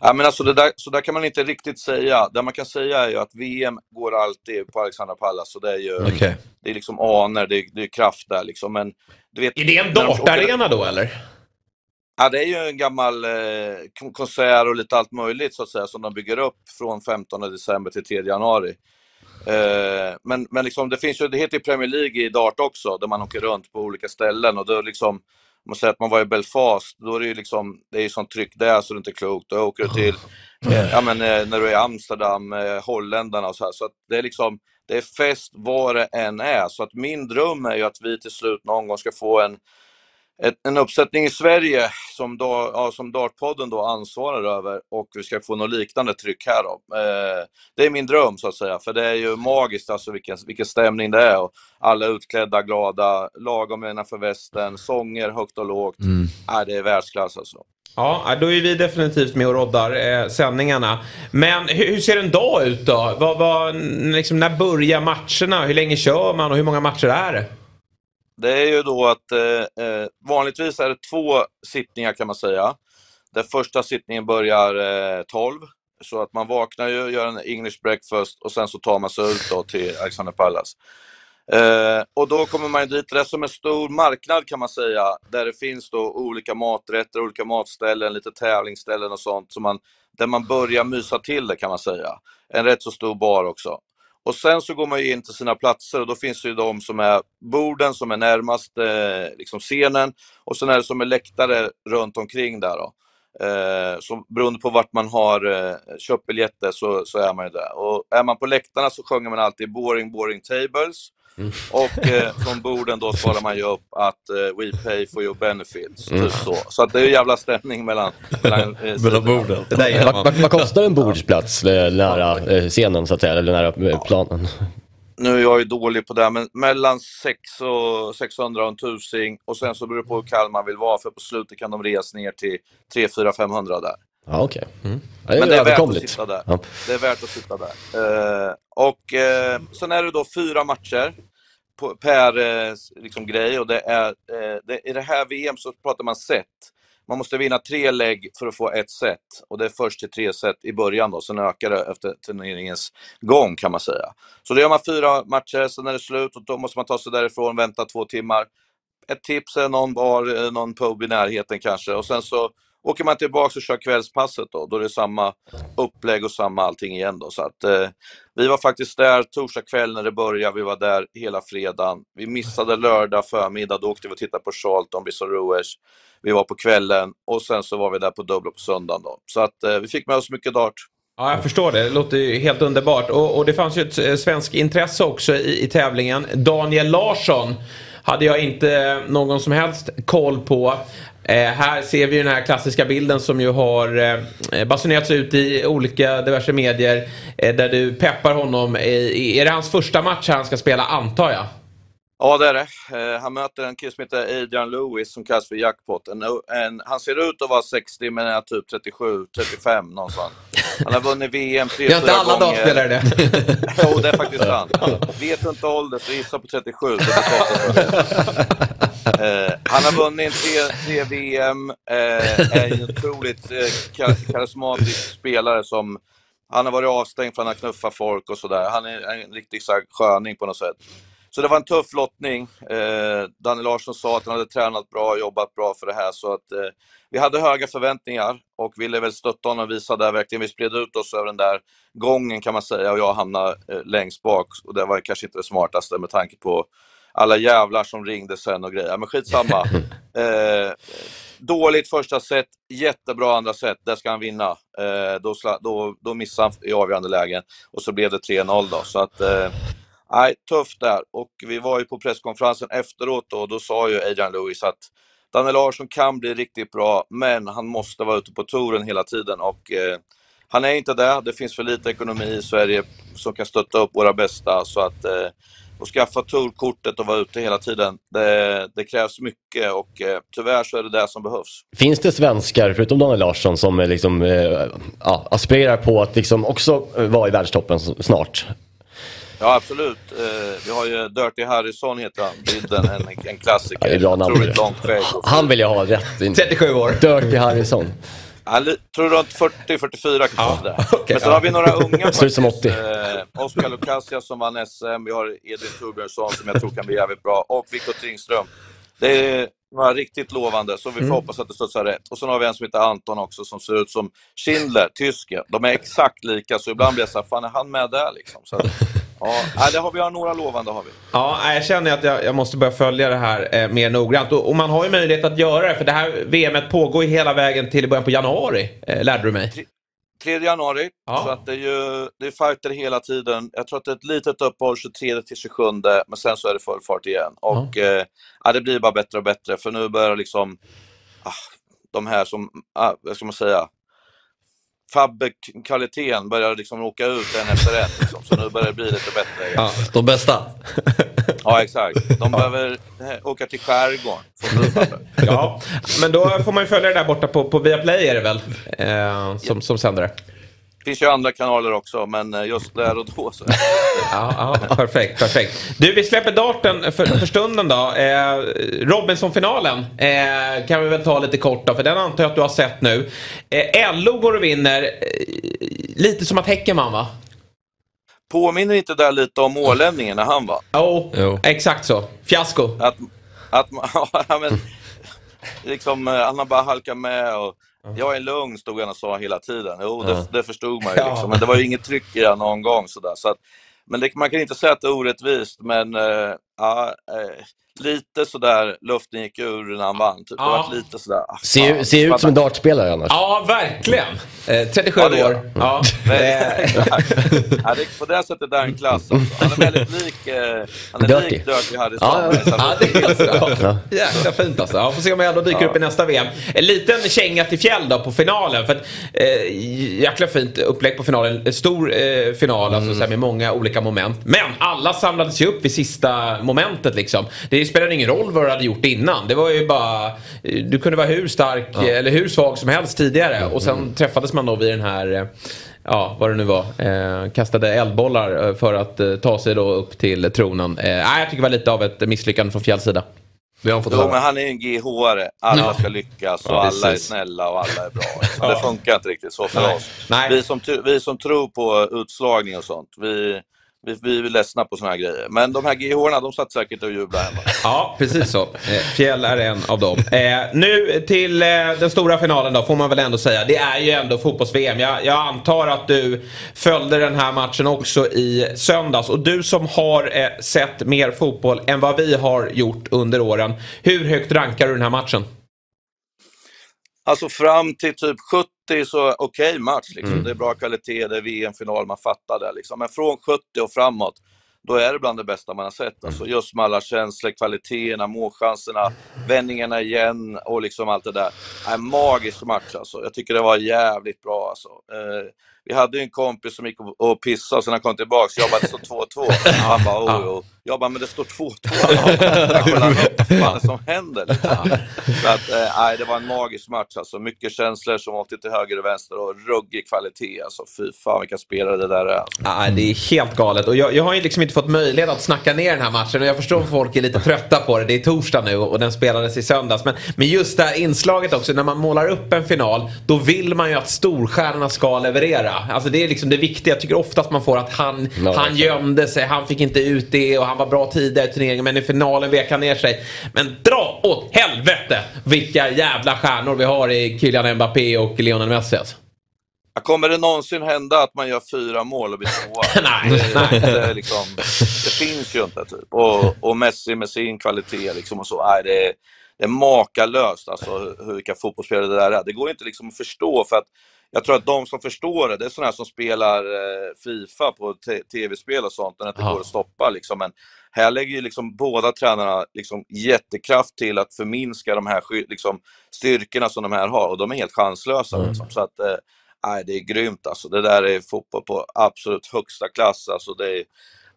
Speaker 7: Ja, men alltså det där, så där kan man inte riktigt säga. Det man kan säga är ju att VM går alltid på Alexandra Palace. Och det är ju
Speaker 6: Okej.
Speaker 7: det är liksom aner, det är, det är kraft där liksom. Men du vet,
Speaker 4: Är det en dartarena då eller?
Speaker 7: Ja, det är ju en gammal eh, kon- konsert och lite allt möjligt så att säga som de bygger upp från 15 december till 3 januari. Eh, men men liksom, det finns ju, det heter ju Premier League i dart också, där man åker runt på olika ställen och då liksom, om man säger att man var i Belfast, då är det ju liksom, det är ju sånt tryck där så det är inte klokt. Då åker du till, eh, ja men eh, när du är i Amsterdam, eh, holländarna och så här. Så att det är liksom, det är fest var det än är. Så att min dröm är ju att vi till slut någon gång ska få en ett, en uppsättning i Sverige som, då, ja, som Dartpodden då ansvarar över och vi ska få något liknande tryck här då. Eh, det är min dröm så att säga, för det är ju magiskt alltså vilken, vilken stämning det är och alla utklädda, glada, lagom innanför västen, sånger högt och lågt. Ja, det är världsklass alltså.
Speaker 4: Ja, då är vi definitivt med och roddar eh, sändningarna. Men hur, hur ser en dag ut då? Vad, vad, liksom, när börjar matcherna? Hur länge kör man och hur många matcher är det?
Speaker 7: Det är ju då att eh, eh, vanligtvis är det två sittningar kan man säga. Den första sittningen börjar eh, 12, Så att man vaknar ju, gör en English breakfast och sen så tar man sig ut då till Alexander Palace. Eh, och då kommer man dit, det är som en stor marknad kan man säga, där det finns då olika maträtter, olika matställen, lite tävlingsställen och sånt, så man, där man börjar mysa till det kan man säga. En rätt så stor bar också. Och sen så går man ju in till sina platser och då finns det ju de som är borden som är närmast eh, liksom scenen och sen är det som är läktare runt omkring där då. Eh, så beroende på vart man har eh, köpt biljetter så, så är man ju där. Och är man på läktarna så sjunger man alltid boring, boring tables. Och eh, från borden då svarar man ju upp att eh, we pay for your benefits. Typ så. så att det är ju jävla stämning mellan, mellan, eh,
Speaker 6: Mellan borden.
Speaker 5: Vad, vad, vad kostar en bordsplats nära eh, scenen så att säga, eller nära eh, planen?
Speaker 7: Nu är jag ju dålig på det, men mellan 6 och 600 och en tusing. Och sen så beror det på hur kall man vill vara, för på slutet kan de reas ner till 3 4 500 där.
Speaker 5: Ja, okej. Ja, det är
Speaker 7: Men det är värt att sitta där.
Speaker 5: Ja.
Speaker 7: Det är värt att sitta där. Eh, och eh, sen är det då fyra matcher på, per eh, liksom, grej. Och det är, eh, det, I det här VM så pratar man set. Man måste vinna tre lägg för att få ett set. Och det är först till tre set i början då, sen ökar det efter turneringens gång kan man säga. Så då gör man fyra matcher, sen är det slut och då måste man ta sig därifrån, vänta två timmar. Ett tips är någon bar, någon pub i närheten kanske. Och sen så åker man tillbaka och kör kvällspasset då. Då är det samma upplägg och samma allting igen då. Så att, eh, vi var faktiskt där torsdag kväll när det började. Vi var där hela fredagen. Vi missade lördag förmiddag. Då åkte vi och tittade på Charlton, Bison Ruers. Vi var på kvällen och sen så var vi där på Dubblo på söndagen då. Så att eh, vi fick med oss mycket dart.
Speaker 4: Ja, jag förstår det. Det låter ju helt underbart. Och, och det fanns ju ett eh, svenskt intresse också i, i tävlingen. Daniel Larsson hade jag inte någon som helst koll på. Eh, här ser vi ju den här klassiska bilden som ju har eh, eh basunerats ut i olika diverse medier. Eh, där du peppar honom. I, är det hans första match han ska spela, antar jag?
Speaker 7: Ja, det är det. Eh, han möter en kille som heter Adrian Lewis som kallas för Jackpot. En, en, han ser ut att vara 60 men är typ 37, 35 någonstans. Han har vunnit VM tre,
Speaker 4: Det är inte
Speaker 7: fyra
Speaker 4: alla
Speaker 7: gånger.
Speaker 4: dagspelare det.
Speaker 7: jo, det är faktiskt sant. Vet inte ålder så gissa på 37. Det eh, han har vunnit tre, tre VM, eh, är en otroligt eh, kar- karismatisk spelare som han har varit avstängd för att han har knuffat folk och sådär. Han är en riktig så här, sköning på något sätt. Så det var en tuff lottning. Eh, Daniel Larsson sa att han hade tränat bra, jobbat bra för det här. Så att, eh, vi hade höga förväntningar och ville väl stötta honom och visa där verkligen. Vi spred ut oss över den där gången kan man säga och jag hamnade eh, längst bak. Och det var kanske inte det smartaste med tanke på alla jävlar som ringde sen och grejer. Men skitsamma. Eh, dåligt första set, jättebra andra set. Där ska han vinna. Eh, då, då, då missade han i avgörande lägen och så blev det 3-0 då. Så att, eh, nej, tufft där. Och vi var ju på presskonferensen efteråt då, och då sa ju Adrian Lewis att Daniel Larsson kan bli riktigt bra, men han måste vara ute på touren hela tiden. Och, eh, han är inte där. Det finns för lite ekonomi i Sverige som kan stötta upp våra bästa. Så att, eh, att skaffa tourkortet och vara ute hela tiden, det, det krävs mycket och eh, tyvärr så är det det som behövs.
Speaker 5: Finns det svenskar, förutom Daniel Larsson, som liksom, eh, ja, aspirerar på att liksom också eh, vara i världstoppen snart?
Speaker 7: Ja, absolut. Eh, vi har ju Dirty Harrison, heter han, bilden, en, en klassiker.
Speaker 5: Ja, det är bra namn.
Speaker 7: Otroligt långt skägg. och-
Speaker 5: Han vill jag ha rätt.
Speaker 4: 37 år.
Speaker 5: Dirty Harrison.
Speaker 7: Han tror runt 40-44 kanske.
Speaker 4: Ja, okej,
Speaker 7: Men sen
Speaker 4: ja.
Speaker 7: har vi några unga
Speaker 5: Ser ut som 80.
Speaker 7: Eh, Oskar Lukasias som vann SM, vi har Edvin Torbjörnsson som jag tror kan bli jävligt bra och Viktor Tringström. Det är några riktigt lovande, så vi får
Speaker 4: Mm.
Speaker 7: hoppas att det studsar rätt. Och sen har vi en som heter Anton också som ser ut som Schindler, tysken. De är exakt lika, så ibland blir jag så här, fan är han med där liksom? Så, att, ja, det har vi har några lovande har vi.
Speaker 4: Ja, jag känner att jag, jag måste börja följa det här eh, mer noggrant. Och, och man har ju möjlighet att göra det, för det här VMet pågår ju hela vägen till i början på januari, eh, lärde du mig.
Speaker 7: 3 januari,
Speaker 4: Ja.
Speaker 7: så att det är ju det är fighter hela tiden. Jag tror att det är ett litet uppehåll 23 till 27, men sen så är det full fart igen. Och eh, ja, det blir bara bättre och bättre, för nu börjar liksom ah, de här som, ah, vad ska man säga, Fabbe-kvaliteten börjar liksom åka ut en efter en. Liksom. Så nu börjar det bli lite bättre igen.
Speaker 4: Ja.
Speaker 6: De bästa.
Speaker 7: Ja, exakt. De behöver eh, åka till skärgården.
Speaker 4: Ja, men då får man ju följa det där borta på, på Viaplay är det väl? Eh, som, som sänder det.
Speaker 7: Finns ju andra kanaler också, men eh, just där och då så.
Speaker 4: Ja, ja, perfekt, perfekt. Du, vi släpper darten för, för stunden då. Eh, Robinson-finalen eh, kan vi väl ta lite kort då, för den antar jag att du har sett nu. Eh, LO går och vinner, eh, lite som att Häcken vann va?
Speaker 7: Påminner inte det lite om ålänningen när han var?
Speaker 4: Oh,
Speaker 6: Jo.
Speaker 4: exakt så. Fiasko.
Speaker 7: Att, att man- ja, men, liksom, eh, han har bara halkat med och jag är lugn stod han och sa hela tiden. Jo, det, det förstod man ju liksom. Men det var ju inget tryck i han någon gång sådär. Så att, men det, man kan inte säga att det är orättvist, men ja, eh, lite sådär luften gick ur när han vann. Typ. Det
Speaker 4: Ja.
Speaker 7: var lite sådär. ah,
Speaker 5: Ser, ser ut som en dartspelare annars.
Speaker 4: Ja, verkligen. Eh, 37
Speaker 7: Ja, det
Speaker 4: år. Ja.
Speaker 7: Ja, det, på det sättet är han klass. Alltså. Han är väldigt lik, eh, han är
Speaker 5: Dirty.
Speaker 7: lik Dirty Harry
Speaker 5: Ja, ja.
Speaker 7: Styles. Så
Speaker 4: Ja,
Speaker 7: att-
Speaker 4: det är så. Jäkla fint alltså. Ja, får se om jag ändå dyker upp i nästa VM. En liten känga till Fjäll då på finalen. För att, eh, jäkla fint upplägg på finalen. En stor eh, final alltså, så här, med många olika moment. Men alla samlades ju upp vid sista momentet liksom. Det spelade ingen roll vad du hade gjort innan. Det var ju bara... Du kunde vara hur stark eh, eller hur svag som helst tidigare. Och sen träffades man då vid den här... eh, Ja, vad det nu var. Eh, kastade eldbollar eh, för att eh, ta sig då upp till tronen. Eh, jag tycker det var lite av ett misslyckande från Fjälls sida.
Speaker 6: Det har han fått
Speaker 7: Jo, men han är en GH-are. Alla ska lyckas och
Speaker 4: Ja,
Speaker 7: alla är snälla och alla är bra. Det funkar inte riktigt så för
Speaker 4: Nej.
Speaker 7: oss.
Speaker 4: Nej.
Speaker 7: Vi, som, vi som tror på utslagning och sånt, vi, vi, vi är ledsna på såna här grejer. Men de här GH-arna, de satt säkert och jublade hemma.
Speaker 4: Ja, precis så. Eh, Fjäll är en av dem. Eh, nu till eh, den stora finalen då, får man väl ändå säga. Det är ju ändå fotbolls-VM. Jag, jag antar att du följde den här matchen också i söndags. Och du som har eh, sett mer fotboll än vad vi har gjort under åren. Hur högt rankar du den här matchen?
Speaker 7: Alltså fram till typ 70 så okej match. Liksom. Det är bra kvalitet, det är VM-final, man fattar det. Liksom. Men från 70 och framåt, då är det bland det bästa man har sett. Alltså, just med alla känslor, kvaliteterna, målchanserna, vändningarna igen och liksom allt det där. En magisk match alltså. Jag tycker det var jävligt bra alltså. Eh, vi hade en kompis som gick och, och pissade och sen han kom tillbaka så jobbade stod 2-2. Han bara oj, oj. Jag bara, men det står 2-2. Jag kollar upp vad som händer. Liksom. Så att, eh, nej, det var en magisk match alltså. Mycket känslor som åkte till höger och vänster och ruggig kvalitet. Alltså, fy fan vilka spelare det där är. Alltså.
Speaker 4: Ja, det är helt galet. Och jag, jag har ju liksom inte fått möjlighet att snacka ner den här matchen. Och jag förstår att folk är lite trötta på det. Det är torsdag nu och den spelades i söndags. Men, men just det här inslaget också, när man målar upp en final, då vill man ju att storstjärnorna ska leverera. Alltså det är liksom det viktiga. Jag tycker oftast man får att han,
Speaker 5: Ja,
Speaker 4: han gömde sig, han fick inte ut det och han var bra tidigare i turneringen. Men i finalen vek han ner sig. Men dra åt helvete vilka jävla stjärnor vi har i Kylian Mbappé och Lionel Messi. Alltså.
Speaker 7: Kommer det någonsin hända att man gör fyra mål och blir tvåa?
Speaker 4: Nej,
Speaker 7: det,
Speaker 4: nej.
Speaker 7: Det, liksom, det finns ju inte. Typ. Och, och Messi med sin kvalitet liksom och så. Nej, det, är, det är makalöst alltså, hur, vilka fotbollsspelare det där är. Det går inte liksom att förstå för att jag tror att de som förstår det, det är sådana som spelar eh, Fifa på tv-spel och sånt, det inte
Speaker 4: Ja.
Speaker 7: går att stoppa. Liksom. Men här lägger ju liksom båda tränarna liksom jättekraft till att förminska de här liksom, styrkorna som de här har och de är helt chanslösa. Liksom. Så att, eh, det är grymt alltså. Det där är fotboll på absolut högsta klass. Alltså, det är,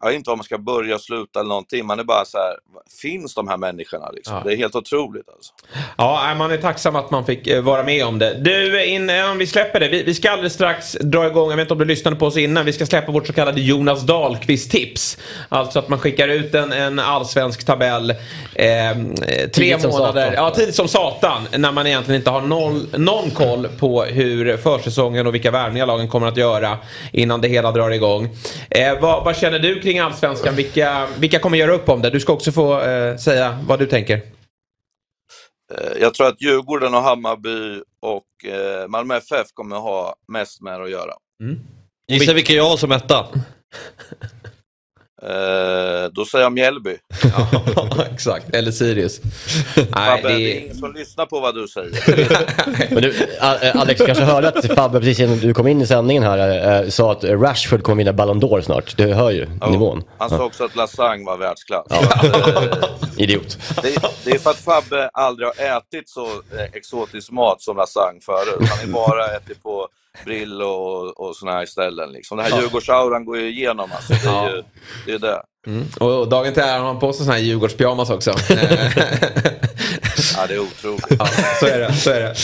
Speaker 7: jag vet inte var man ska börja och sluta eller någonting. Man är bara så här, finns de här människorna? Liksom?
Speaker 4: Ja.
Speaker 7: Det är helt otroligt. Alltså.
Speaker 4: Ja, man är tacksam att man fick eh, vara med om det. Du, innan vi släpper det. Vi, vi ska alldeles strax dra igång, jag vet inte om du lyssnade på oss innan, vi ska släppa vårt så kallade Jonas Dahlqvist-tips. Alltså att man skickar ut en, en allsvensk tabell eh, eh, tre
Speaker 5: Tidigt
Speaker 4: månader, ja tidigt som satan, när man egentligen inte har noll, någon koll på hur försäsongen och vilka värvningar lagen kommer att göra innan det hela drar igång. Eh, vad, vad känner du kring allsvenskan? Vilka, vilka kommer göra upp om det? Du ska också få eh, säga vad du tänker.
Speaker 7: Eh, Jag tror att Djurgården och Hammarby och eh, Malmö FF kommer ha mest med att göra.
Speaker 6: Gissa vilka jag har som etta.
Speaker 7: Eh, då säger jag Mjällby.
Speaker 4: Ja, exakt. Eller Sirius. Nej,
Speaker 7: Fabbe, det är
Speaker 4: det
Speaker 7: ingen som lyssnar på vad du säger.
Speaker 5: Men du, eh, Alex kanske hörde att Fabbe precis innan du kom in i sändningen här eh, sa att Rashford kommer vinna Ballon d'Or snart. Du hör ju
Speaker 7: Ja,
Speaker 5: nivån.
Speaker 7: Han sa också att lasagne var världsklass.
Speaker 5: Ja.
Speaker 7: Att,
Speaker 5: Idiot.
Speaker 7: det, det är för att Fabbe aldrig har ätit så exotisk mat som lasagne förut. Han har bara ätit på Brill och, och såna här ställen. Liksom. Den här Djurgårdsauran går ju igenom. Alltså. Det är ju det. Är det.
Speaker 4: Mm. Och, och dagen till ära har han på sig sån här Djurgårdspyjamas också.
Speaker 7: Ja, det är otroligt.
Speaker 4: Ja, så är det. Så är det.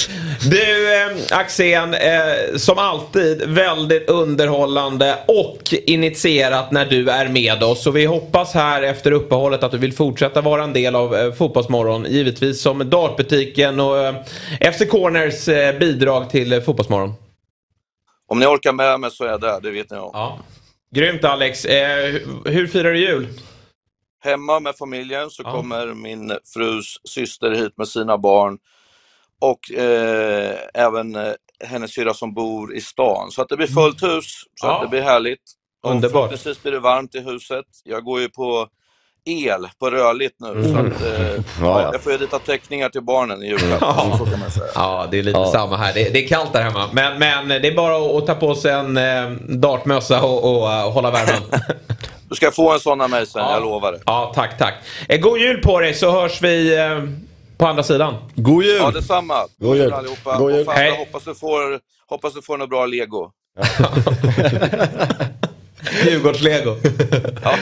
Speaker 4: Du, eh, Axén, eh, som alltid väldigt underhållande och initierat när du är med oss. Så vi hoppas här efter uppehållet att du vill fortsätta vara en del av eh, Fotbollsmorgon. Givetvis som Dartbutiken och eh, FC Corners eh, bidrag till eh, Fotbollsmorgon.
Speaker 7: Om ni orkar med mig så är jag där, det vet ni om.
Speaker 4: Ja. Grymt Alex. Eh, hur, firar du jul?
Speaker 7: Hemma med familjen så
Speaker 4: Ja.
Speaker 7: kommer min frus syster hit med sina barn och eh, även eh, hennes syrra som bor i stan. Så att det blir fullt hus, så
Speaker 4: Ja.
Speaker 7: att det blir härligt. Och
Speaker 4: Underbart.
Speaker 7: Förhoppningsvis blir det varmt i huset. Jag går ju på el, på rörligt nu. Så att, eh,
Speaker 5: Ja,
Speaker 7: ja,
Speaker 5: ja.
Speaker 7: jag får ju lite teckningar till barnen i julklapp. Säga.
Speaker 4: Ja, det är lite
Speaker 5: Ja.
Speaker 4: samma här. Det, det är kallt där hemma. Men, men det är bara att, ta på sig en eh, dartmössa och, och eh, hålla värmen.
Speaker 7: Du ska få en sån av mig sen,
Speaker 4: Ja.
Speaker 7: jag lovar det.
Speaker 4: ja, tack, tack. Eh, god jul på dig så hörs vi eh, på andra sidan.
Speaker 6: God jul!
Speaker 7: Ja, detsamma.
Speaker 5: God jul.
Speaker 7: allihopa.
Speaker 5: God jul.
Speaker 7: Och fan,
Speaker 4: Hej.
Speaker 7: jag hoppas du får, hoppas du får något bra lego.
Speaker 4: Djurgårdslego.
Speaker 7: Ja.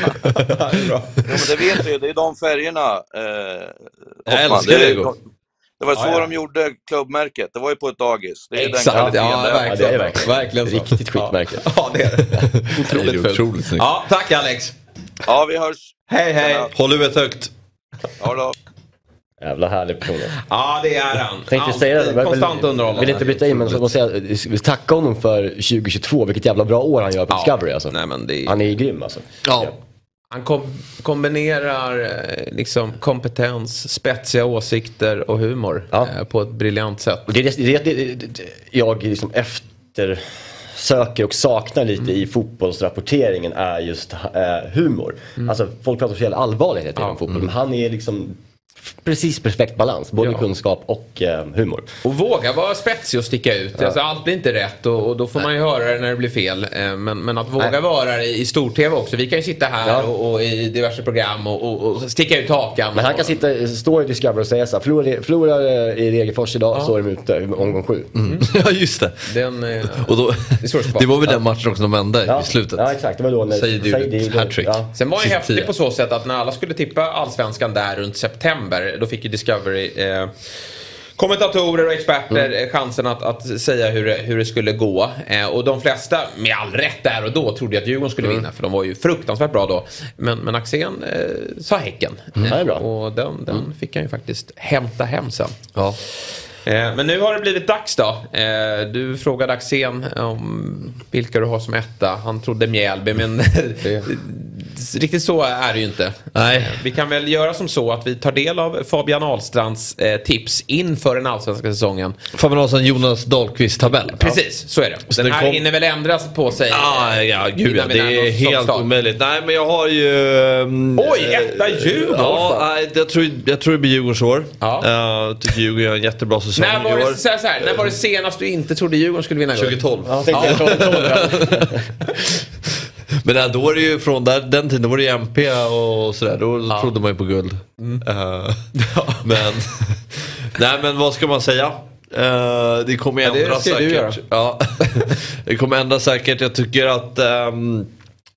Speaker 7: Men det vet du, det är de färgerna. Eh,
Speaker 6: Jag älskar
Speaker 7: det,
Speaker 6: lego.
Speaker 7: Det var så
Speaker 4: Ja, ja.
Speaker 7: de gjorde klubbmärket. Det var ju på ett dagis. Det är den
Speaker 4: Exakt,
Speaker 7: kvaliteten
Speaker 4: ja, verkligen.
Speaker 5: Ja, det är verkligen.
Speaker 4: verkligen så.
Speaker 5: Riktigt skitmärke.
Speaker 4: Ja, ja det är det.
Speaker 6: Det är
Speaker 4: Otroligt
Speaker 6: otroligt snyggt.
Speaker 4: Ja, tack Alex.
Speaker 7: Ja, vi hörs.
Speaker 4: Hej, hej.
Speaker 7: Ja.
Speaker 6: Håll huvudet högt.
Speaker 7: Ja, då.
Speaker 5: Jävla härlig person.
Speaker 4: Ja, det är han.
Speaker 5: Tänkte säga det.
Speaker 4: Konstant underhållande.
Speaker 5: Vill inte byta in men så måste jag tacka honom för 2022. Vilket jävla bra år han gör på
Speaker 4: Ja.
Speaker 5: Discovery alltså.
Speaker 4: Nej, men det.
Speaker 5: Han är grym alltså.
Speaker 6: Ja.
Speaker 4: Han kom kombinerar eh, liksom kompetens, spetsiga åsikter och humor
Speaker 5: Ja.
Speaker 4: eh, på ett briljant sätt.
Speaker 5: Och det är det, det, det, jag liksom efter söker och saknar lite i fotbollsrapporteringen är just eh, humor. Alltså folk pratar så jävla allvarligt hela tiden
Speaker 4: Ja.
Speaker 5: om fotboll men han är liksom precis perfekt balans. Både
Speaker 4: Ja.
Speaker 5: kunskap och eh, humor.
Speaker 4: Och våga vara spetsig och sticka ut. Alltså, allt blir inte rätt och, och då får man ju höra det när det blir fel. Eh, Men, men att våga
Speaker 5: Nej.
Speaker 4: vara det i stor-tv också. Vi kan ju sitta här
Speaker 5: Ja.
Speaker 4: och, och i diverse program och, och, och sticka ut hakan.
Speaker 5: Men han kan sitta, stå i Discovery och säga så här, förlorar, förlorar eh, i Degerfors idag så är de ute i omgång sju.
Speaker 6: ja, just det.
Speaker 4: Den, eh,
Speaker 6: Och då,
Speaker 4: Det
Speaker 6: det var väl den matchen också de vände
Speaker 5: Ja,
Speaker 6: i slutet.
Speaker 5: ja exakt, det var då när
Speaker 6: gjorde ett hattrick.
Speaker 5: ja.
Speaker 4: Sen var han ju
Speaker 6: Sista
Speaker 4: häftig
Speaker 6: tio.
Speaker 4: på så sätt att när alla skulle tippa allsvenskan där runt september, då fick ju Discovery eh, kommentatorer och experter
Speaker 5: Mm.
Speaker 4: eh, chansen att, att säga hur hur det skulle gå. Eh, och de flesta, med all rätt där och då, trodde att Djurgården skulle
Speaker 5: Mm.
Speaker 4: vinna. För de var ju fruktansvärt bra då. Men, men Axén eh, sa Häcken.
Speaker 5: Mm. bra.
Speaker 4: Och den, den fick han ju faktiskt hämta hem sen.
Speaker 6: Ja.
Speaker 4: Eh, Men nu har det blivit dags då. Eh, Du frågade Axén om vilka du har som etta. Han trodde Mjällby men riktigt så är det ju inte.
Speaker 6: Nej.
Speaker 4: Vi kan väl göra som så att vi tar del av Fabian Ahlstrands eh, tips inför den allsvenska säsongen.
Speaker 6: Fabian Ahlsson, Jonas Dahlqvist tabell.
Speaker 4: Precis, så är det.
Speaker 6: Så
Speaker 4: Den
Speaker 6: det
Speaker 4: här
Speaker 6: kom-
Speaker 4: hinner väl ändras på sig.
Speaker 6: Ah, ja, gud ja, det är helt
Speaker 4: toppstart.
Speaker 6: omöjligt. Nej, men jag har ju... ehm,
Speaker 4: Oj,
Speaker 6: eh,
Speaker 4: etta Djurgården!
Speaker 6: Ja, nej, jag, tror, jag tror det blir Djurgårdens år.
Speaker 4: Ja.
Speaker 6: Jag tycker Djurgården gör en jättebra säsong
Speaker 4: När var,
Speaker 6: i år.
Speaker 4: det, så här, så här, när var det senast du inte trodde Djurgården skulle vinna guld?
Speaker 6: 2012.
Speaker 5: Ja, tänkte jag, tolv- tolv-
Speaker 6: Men nej, då var det ju från där, den tiden, var det ju MP och sådär. Då trodde man ju på guld.
Speaker 4: Mm.
Speaker 6: Eh, men, nej men vad ska man säga? Eh, det kommer
Speaker 4: Ja, det
Speaker 6: ändras
Speaker 4: du
Speaker 6: säkert. Ja. det kommer ändras säkert. Jag tycker att um,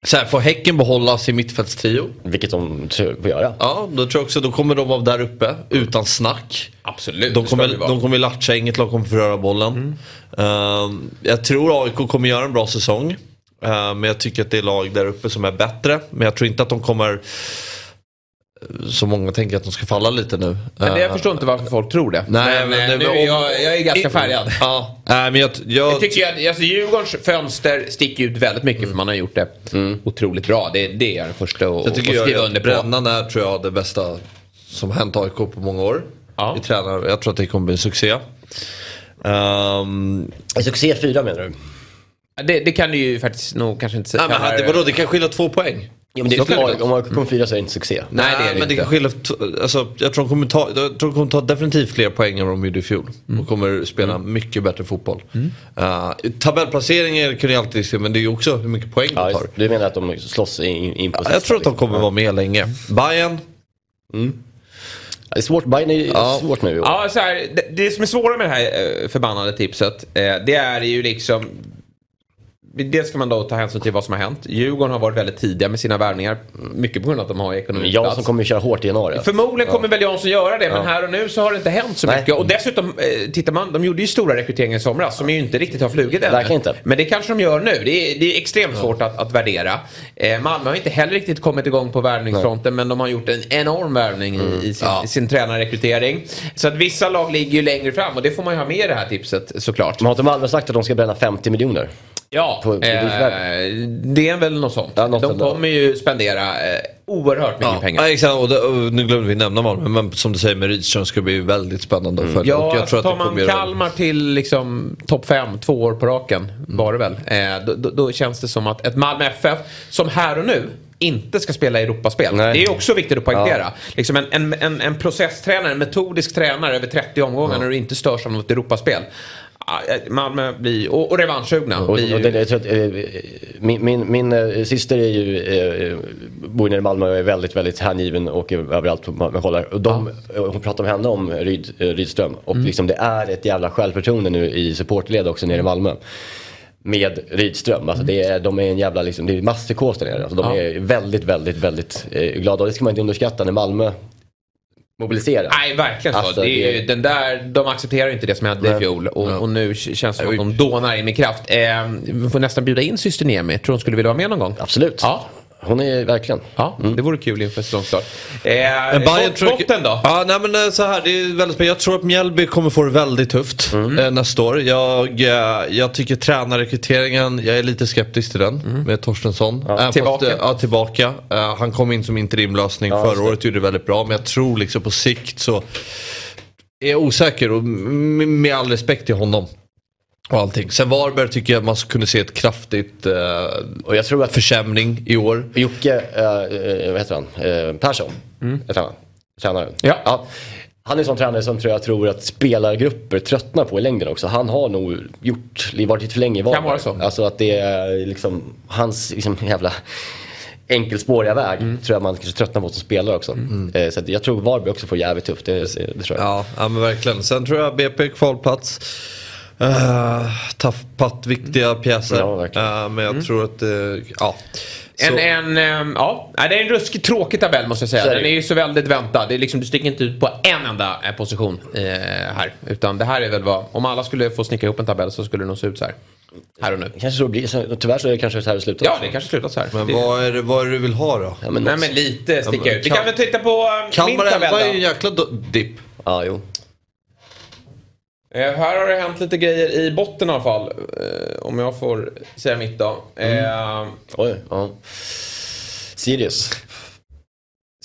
Speaker 6: så här, får Häcken behålla sin mittfältstrio.
Speaker 5: Vilket de får göra.
Speaker 6: Ja, då tror jag också då kommer de vara där uppe utan snack.
Speaker 4: Absolut,
Speaker 6: De kommer.
Speaker 4: Mm.
Speaker 6: de kommer latcha, inget lag kommer förröra bollen. Ehm, jag tror AIK kommer göra en bra säsong. Ehm, men jag tycker att det är lag där uppe som är bättre. Men jag tror inte att de kommer, så många tänker att de ska falla lite nu.
Speaker 4: Men det, jag
Speaker 6: Ehm,
Speaker 4: förstår inte varför folk tror det.
Speaker 6: Nej,
Speaker 4: men,
Speaker 6: men
Speaker 4: eh, nu,
Speaker 6: om-
Speaker 4: jag, jag är ganska färgad.
Speaker 6: Ja, nej, men jag, jag,
Speaker 4: Jag tycker att alltså, Djurgårdens fönster sticker ut väldigt mycket för man har gjort det otroligt bra. Det, det är jag den första att
Speaker 6: jag
Speaker 4: att
Speaker 6: tycker
Speaker 4: skriva
Speaker 6: jag,
Speaker 4: under
Speaker 6: att
Speaker 4: på.
Speaker 6: Brännan är tror jag det bästa som har hänt AIK på många år.
Speaker 4: Ja.
Speaker 6: Vi tränar, jag tror att det kommer bli en succé. Ehm,
Speaker 5: Succé fyra menar du?
Speaker 4: Det, det kan du ju faktiskt nog kanske inte säga.
Speaker 6: nej, men, det, vadå, det kan skilja två poäng.
Speaker 5: Ja, men det,
Speaker 6: kan det
Speaker 5: om, AIK kommer fyra så är det inte succé.
Speaker 4: Nej, det är det
Speaker 6: men det
Speaker 4: inte.
Speaker 6: kan skilja, alltså, jag tror de kommer ta, jag tror de kommer ta definitivt fler poäng än de gjorde i fjol.
Speaker 4: Mm.
Speaker 6: Och kommer spela mycket bättre fotboll. Uh, tabellplaceringar kan ju alltid se, men det är ju också hur mycket poäng
Speaker 5: Ja,
Speaker 6: de tar.
Speaker 5: du menar att de slåss in, in på
Speaker 6: Ja, jag tror att de kommer vara med länge. Bayern,
Speaker 5: Ja, det är svårt, Bayern är
Speaker 6: Ja.
Speaker 5: svårt nu i år.
Speaker 4: Ja, så här, det, det som är svårare med det här eh, förbannade tipset, eh, det är ju liksom Dels ska man då ta hänsyn till vad som har hänt. Djurgården har varit väldigt tidiga med sina värvningar. Mycket på grund av att de har ekonomi
Speaker 5: Jansson
Speaker 4: plats.
Speaker 5: kommer ju köra hårt i januari.
Speaker 4: Förmodligen kommer väl Jansson göra det, men här och nu så har det inte hänt så
Speaker 5: Nej.
Speaker 4: mycket. Och dessutom, eh, tittar man, de gjorde ju stora rekryteringar i somras som ju inte riktigt har flugit än.
Speaker 5: Verkligen inte.
Speaker 4: Men det kanske de gör nu. Det är, det är extremt svårt att, att värdera. Eh, Malmö har inte heller riktigt kommit igång på värvningsfronten, men de har gjort en enorm värvning
Speaker 5: Mm.
Speaker 4: i, sin, i sin tränarrekrytering. Så att vissa lag ligger ju längre fram och det får man ju ha med i det här tipset såklart.
Speaker 5: Men har inte Malmö sagt att de ska bränna 50 miljoner?
Speaker 4: Ja,
Speaker 5: på- på
Speaker 4: eh, det är väl något sånt.
Speaker 5: Ja, något
Speaker 4: de kommer ju spendera eh, oerhört mycket
Speaker 6: Ja,
Speaker 4: pengar.
Speaker 6: ja, exakt. Och det, och nu glömde vi nämna Malmö, men som du säger med Rydström ska det bli väldigt spännande att följa.
Speaker 4: Ja,
Speaker 6: och jag
Speaker 4: alltså,
Speaker 6: tror
Speaker 4: tar
Speaker 6: att det
Speaker 4: man
Speaker 6: kommer göra-
Speaker 4: Kalmar till liksom topp fem två år på raken, var det väl. Eh, då, då, då känns det som att ett Malmö FF, som här och nu inte ska spela Europaspel.
Speaker 5: Nej.
Speaker 4: Det är också viktigt att poängtera. Liksom en, en, en, en processtränare, en metodisk tränare över 30 omgångar när du inte störs av något Europaspel. Ah, Malmö blir, och, och revanschsugna.
Speaker 5: Och, och det, jag att, eh, min min, min eh, syster är ju, eh, bor nere i Malmö och är väldigt, väldigt hängiven och är överallt på Malmö kollar. Och de, eh, Hon pratar med henne om Ryd, Rydström och
Speaker 4: Mm.
Speaker 5: liksom det är ett jävla självförtroende nu i supportled också nere i Malmö. Med Rydström. Alltså det är, de är en jävla liksom, det är masspsykos där nere. Alltså de
Speaker 4: Ja.
Speaker 5: är väldigt, väldigt, väldigt eh, glada. Och det ska man inte underskatta när Malmö mobiliserar.
Speaker 4: Nej, verkligen så.
Speaker 5: Alltså,
Speaker 4: det är
Speaker 5: det-
Speaker 4: den där, de accepterar inte det som hände i
Speaker 5: Nej.
Speaker 4: fjol. Och, och nu känns det som att de dånar in med kraft. Eh, vi får nästan bjuda in syster Niemi. Tror hon skulle vilja vara med någon gång?
Speaker 5: Absolut.
Speaker 4: Ja.
Speaker 5: Hon är verkligen.
Speaker 4: Ja, det vore kul inför säsongstart. Eh,
Speaker 6: Bayern tror jag-
Speaker 4: botten då?
Speaker 6: Ja, nej, men eh, så här, det är väldigt spännande. Jag tror att Mjällby kommer få det väldigt tufft
Speaker 4: Mm.
Speaker 6: eh, nästa år. Jag, eh, jag tycker tränarrekryteringen, jag är lite skeptisk till den med Torstensson.
Speaker 4: Mm. Tillbaka.
Speaker 6: Fast, eh, ja, tillbaka. Eh, han kom in som interimlösning
Speaker 5: Ja,
Speaker 6: förra
Speaker 5: det.
Speaker 6: året, gjorde det väldigt bra. Men jag tror liksom på sikt så är jag osäker och med all respekt till honom. Och allting. Sen Varberg tycker jag man kunde se ett kraftigt eh,
Speaker 5: Och jag tror att
Speaker 6: försämring i år.
Speaker 5: Jocke, eh, eh, vad heter han, eh, Persson, heter han, tränaren.
Speaker 4: Mm. Ja.
Speaker 5: Han är en sån tränare som tror jag tror att spelargrupper tröttnar på i längden också. Han har nog gjort, varit lite för länge i Varberg.
Speaker 4: vara så.
Speaker 5: Alltså att det är liksom hans liksom, jävla enkelspåriga väg
Speaker 4: Mm.
Speaker 5: tror jag man kanske tröttnar på som spelare också. Eh, Så jag tror Varberg också får jävligt tufft, det, det tror jag.
Speaker 6: Ja, ja men verkligen. Sen tror jag BP kvalplats. Uh, tappat viktiga pjäser.
Speaker 5: Ja.
Speaker 6: Eh, men jag tror att det, ja.
Speaker 4: En, en, ehm, ja, det är en ruskigt tråkig tabell måste jag säga.
Speaker 5: Det.
Speaker 4: Den är ju så väldigt väntad. Det är liksom, du sticker inte ut på en enda eh, position eh, här. Utan det här är väl vad, om alla skulle få snicka ihop en tabell så skulle det nog se ut så här. Här och nu.
Speaker 5: Kanske så blir, så, tyvärr så är det kanske så här det slutar.
Speaker 4: Ja, det kanske slutar så här.
Speaker 6: Men
Speaker 4: det,
Speaker 6: vad är, det, vad är det du vill ha då?
Speaker 5: Ja, men,
Speaker 4: Nej men lite sticka
Speaker 6: men
Speaker 4: ut. Vi
Speaker 6: kan-
Speaker 4: kan väl titta på eh, min
Speaker 6: Kalmar 11
Speaker 4: tabell
Speaker 6: är ju en jäkla dipp.
Speaker 5: ja, jo.
Speaker 4: Eh, här har det hänt lite grejer i botten i alla fall. Eh, om jag får säga mitt då. Eh,
Speaker 5: Oj, ja. Sirius.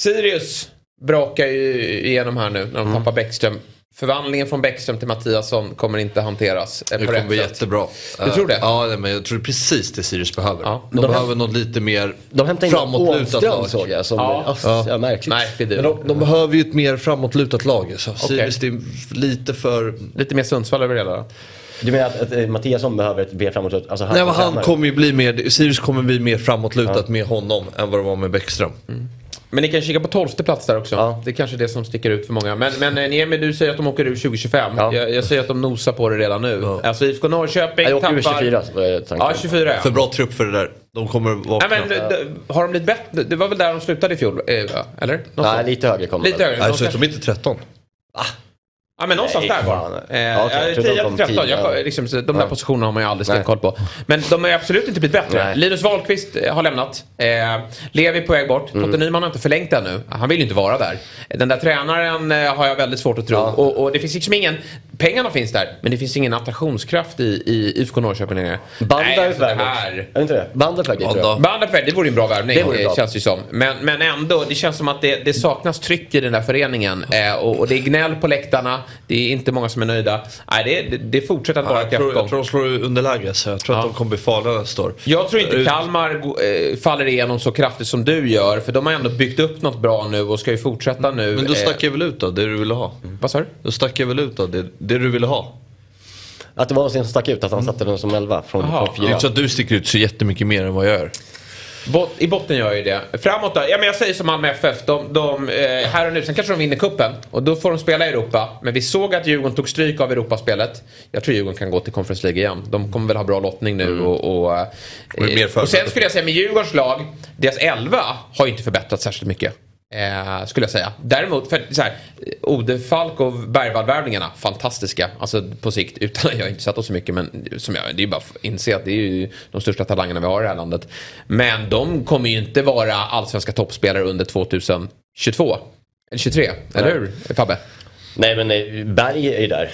Speaker 4: Sirius brakar ju igenom här nu när de
Speaker 6: Mm.
Speaker 4: tappar Bäckström. Förvandlingen från Bäckström till Mattiasson kommer inte hanteras eh,
Speaker 6: Det kommer bli jättebra.
Speaker 4: Du tror det?
Speaker 6: Eh, Ja, men jag tror precis det Sirius behöver.
Speaker 4: Ja.
Speaker 6: De,
Speaker 5: De-
Speaker 6: behöver något lite mer
Speaker 5: De hämtar
Speaker 6: framåtlutat lag.
Speaker 5: såg jag. Som,
Speaker 4: Ja.
Speaker 5: ja. Ja, märkligt.
Speaker 4: Märklig
Speaker 6: Men de, de behöver ju ett mer framåtlutat lag. Så. Sirius det är lite för...
Speaker 4: Lite mer Sundsvall över det hela. då.
Speaker 5: Du menar att, att eh, Mattiasson behöver ett B framåt? Alltså han,
Speaker 6: Nej, men han kommer ju bli mer, Sirius kommer bli mer framåtlutat med honom än vad det var med Bäckström.
Speaker 4: Men ni kan kika på tolfte plats där också.
Speaker 5: Ja.
Speaker 4: Det är kanske det som sticker ut för många. Men, men eh, Niemi, du säger att de åker ur 2025.
Speaker 5: Ja.
Speaker 4: Jag, jag säger att de nosar på det redan nu. Alltså IFK Norrköping
Speaker 5: Jag åker ur
Speaker 4: tappar...
Speaker 5: 24 var det tanken.
Speaker 4: Ja, 24 ja.
Speaker 6: För bra trupp för det där. De kommer vakna.
Speaker 4: Nej, men, har de blivit bättre? Det var väl där de slutade i fjol? eh? Eller? Något
Speaker 5: Nej, lite högre kommer
Speaker 4: Lite högre.
Speaker 6: Nej,
Speaker 4: De
Speaker 6: så de är inte 13.
Speaker 4: Ja men någonstans
Speaker 5: Nej,
Speaker 4: där var. Eh,
Speaker 5: Ja, okej, jag
Speaker 4: ja,
Speaker 5: trodde de
Speaker 4: 10
Speaker 5: kom
Speaker 4: till 13.
Speaker 5: tio,
Speaker 4: Jag,
Speaker 5: ja.
Speaker 4: liksom, så de där
Speaker 5: Ja.
Speaker 4: positionerna har man ju aldrig stenkoll på. Men de är absolut inte blivit bättre.
Speaker 5: Nej.
Speaker 4: Linus Wahlqvist eh, har lämnat. Eh, Levi på väg bort.
Speaker 5: Mm.
Speaker 4: Totte Nyman har inte förlängt ännu. Han vill ju inte vara där. Den där tränaren eh, har jag väldigt svårt att tro.
Speaker 5: Ja.
Speaker 4: Och, och det finns liksom ingen... Pengarna finns där, men det finns ingen attraktionskraft i, i IFK Norrköping längre.
Speaker 5: Bandar
Speaker 4: Nej,
Speaker 5: är
Speaker 4: alltså
Speaker 5: på väg bort. Är inte det? Bandar är på väg dit tror jag.
Speaker 6: Banda.
Speaker 4: Bandet, det vore en bra värvning,
Speaker 5: Det vore
Speaker 4: eh,
Speaker 5: bra.
Speaker 4: känns det som. Men, men ändå, det känns som att det, det saknas tryck i den där föreningen. Eh, och, och det är gnäll på läktarna, det är inte många som är nöjda. Nej, det, det, det fortsätter att vara
Speaker 6: jag, tror, jag
Speaker 4: kräftgång.
Speaker 6: tror de slår underläge så jag tror
Speaker 4: Ja.
Speaker 6: att de kommer bli farliga nästa år.
Speaker 4: Jag tror inte
Speaker 6: Ut-
Speaker 4: Kalmar eh, faller igenom så kraftigt som du gör. För de har ändå byggt upp något bra nu och ska ju fortsätta nu.
Speaker 6: Men då
Speaker 4: eh,
Speaker 6: stack jag väl ut då, det du ville ha.
Speaker 4: Vad sa du?
Speaker 6: Då stack jag väl ut då, det, det du ville ha.
Speaker 5: Att det var någon som stack ut, att han satte den som 11 från,
Speaker 4: Jaha.
Speaker 5: från
Speaker 6: Det är
Speaker 5: fyra.
Speaker 6: inte så att du sticker ut så jättemycket mer än vad jag gör.
Speaker 4: Bot, I botten gör ju det. Framåt då? Ja, men jag säger som Malmö FF. De, de, eh, här och nu, sen kanske de vinner kuppen Och då får de spela i Europa. Men vi såg att Djurgården tog stryk av Europaspelet. Jag tror Djurgården kan gå till Conference League igen. De kommer väl ha bra lottning nu. Och, och, eh,
Speaker 6: Och
Speaker 4: sen skulle jag säga med Djurgårdens lag, deras elva har ju inte förbättrats särskilt mycket. Eh, skulle jag säga. Däremot, för så här, Ode Falk och Bergvall-värvningarna, fantastiska. Alltså på sikt, utan jag har inte sett dem så mycket. Men som jag, det är bara att inse att det är ju de största talangerna vi har i det här landet. Men de kommer ju inte vara allsvenska toppspelare under 2022. Eller 23, eller hur Fabbe?
Speaker 5: Nej men nej, Berg är ju där.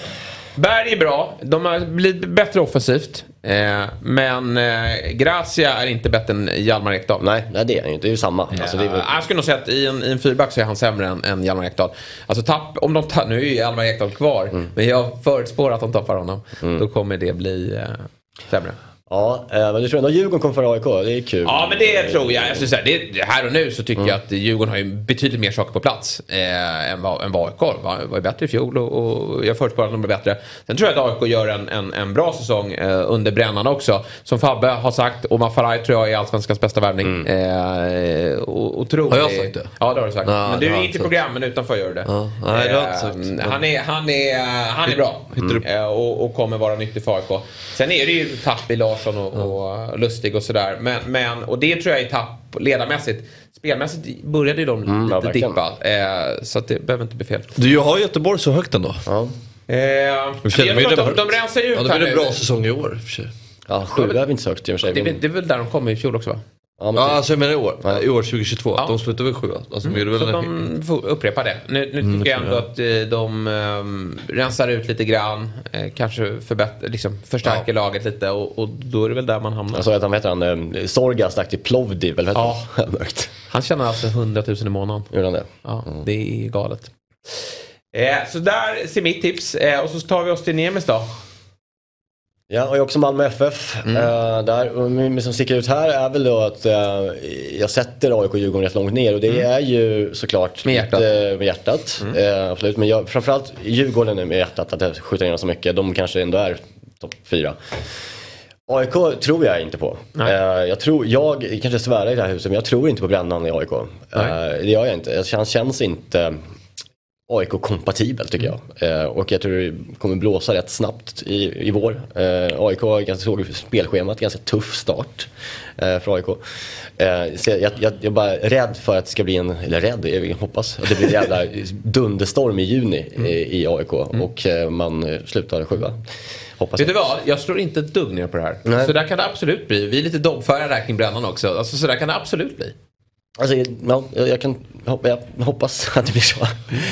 Speaker 4: Berg är bra, de har blivit bättre offensivt. Eh, men eh, Gracia är inte bättre än Hjalmar Ekdal.
Speaker 5: Nej, nej det är han ju inte. Det är ju samma. Alltså, det är väl...
Speaker 4: Ja, jag skulle nog säga att i en, i en fyrback så är han sämre än, än Hjalmar Ekdal. Alltså tapp, om de tar, nu är ju Hjalmar Ekdal kvar,
Speaker 5: Mm.
Speaker 4: men jag förutspår att de tappar honom. Då kommer det bli eh, sämre.
Speaker 5: Ja, eh, men du tror ändå Djurgården kommer före AIK? Det är kul.
Speaker 4: Ja, men det tror jag. jag skulle säga, det, här och nu så tycker
Speaker 5: Mm.
Speaker 4: jag att Djurgården har ju betydligt mer saker på plats eh, än, vad, än vad AIK var. var. var ju bättre i fjol och, och jag förutspår att de blir bättre. Sen tror jag att AIK gör en, en, en bra säsong eh, under brännarna också. Som Fabbe har sagt, Omar Faraj tror jag är allsvenskans bästa värvning. Eh, och, otrolig-
Speaker 6: Har jag sagt det?
Speaker 4: Ja, det har du sagt.
Speaker 6: Ja,
Speaker 4: men du är inte i programmen utanför gör du det.
Speaker 6: Ja, nej, det har jag inte
Speaker 4: Eh,
Speaker 6: sagt.
Speaker 4: Han är, han är, han är bra.
Speaker 6: Upp.
Speaker 4: Eh, och, och kommer vara nyttig för AIK. Sen är det ju tapp i Larsson och, och Lustig och sådär. Men, men, och det tror jag är tapp ledarmässigt. Spelmässigt började ju de
Speaker 5: ja,
Speaker 4: lite
Speaker 5: verkligen.
Speaker 4: dippa. Eh, så att det behöver inte bli fel.
Speaker 6: Du har Göteborg så högt ändå.
Speaker 5: Ja,
Speaker 4: Eh, jag
Speaker 6: det blir
Speaker 4: de,
Speaker 6: det-
Speaker 4: de rensar ju ut
Speaker 6: Ja, det
Speaker 4: här
Speaker 6: blir en
Speaker 4: nu.
Speaker 6: bra säsong i år
Speaker 5: ja sju är vi inte så högt i och för sig.
Speaker 4: Det, väl- det är väl där de kom i fjol också va?
Speaker 5: Ja, men
Speaker 6: Ja,
Speaker 5: typ.
Speaker 6: alltså jag menar i år.
Speaker 5: Ja.
Speaker 6: I år 2022.
Speaker 4: Ja.
Speaker 6: De slutade väl sjua? Alltså, de gjorde
Speaker 4: Så de får upprepa det. Nu, nu tycker jag ändå att eh, de um, rensar ut lite grann. Eh, kanske förbättrar, liksom förstärker laget lite och, och då är det väl där man hamnar.
Speaker 5: Jag såg att han, heter han, eh, Sorga stack till Plovdiv, eller
Speaker 4: Ja.
Speaker 5: Mörkt.
Speaker 4: Han tjänar alltså 100 000 i månaden.
Speaker 5: Gjorde han det?
Speaker 4: Ja, det är galet. Eh, så där ser mitt tips. Eh, och så tar vi oss till Nemes då.
Speaker 5: Ja, och jag också Malmö FF.
Speaker 4: Mm.
Speaker 5: Eh, där. Och det som sticker ut här är väl då att eh, jag sätter AIK och Djurgården rätt långt ner och det är ju såklart
Speaker 4: Mm. Med hjärtat.
Speaker 5: lite med hjärtat. Eh, absolut, men jag, framförallt Djurgården är med hjärtat att jag skjuter dem så mycket. De kanske ändå är topp fyra. AIK tror jag inte på.
Speaker 4: Nej.
Speaker 5: Eh, jag tror, jag kanske svärar i det här huset, men jag tror inte på Brännan i AIK. Eh,
Speaker 4: Nej.
Speaker 5: det gör jag inte. Han känns inte AIK-kompatibel tycker jag. Eh, och jag tror det kommer blåsa rätt snabbt i, i vår. Eh, AIK har ganska såg spelschemat, ganska tuff start eh, för AIK. Eh, så jag, jag, jag är bara rädd för att det ska bli en, eller rädd, jag hoppas att det blir en jävla dunderstorm i juni
Speaker 4: Mm.
Speaker 5: i, i AIK och eh, man eh, slutar sjua. Hoppas
Speaker 4: Vet du vad? Jag slår inte ett dugg ner på det här.
Speaker 5: Nej.
Speaker 4: Så där kan det absolut bli. Vi är lite dobbfärgade där kring brännan också. Alltså, så där kan det absolut bli.
Speaker 5: Alltså, ja, jag, kan, jag hoppas att det blir så.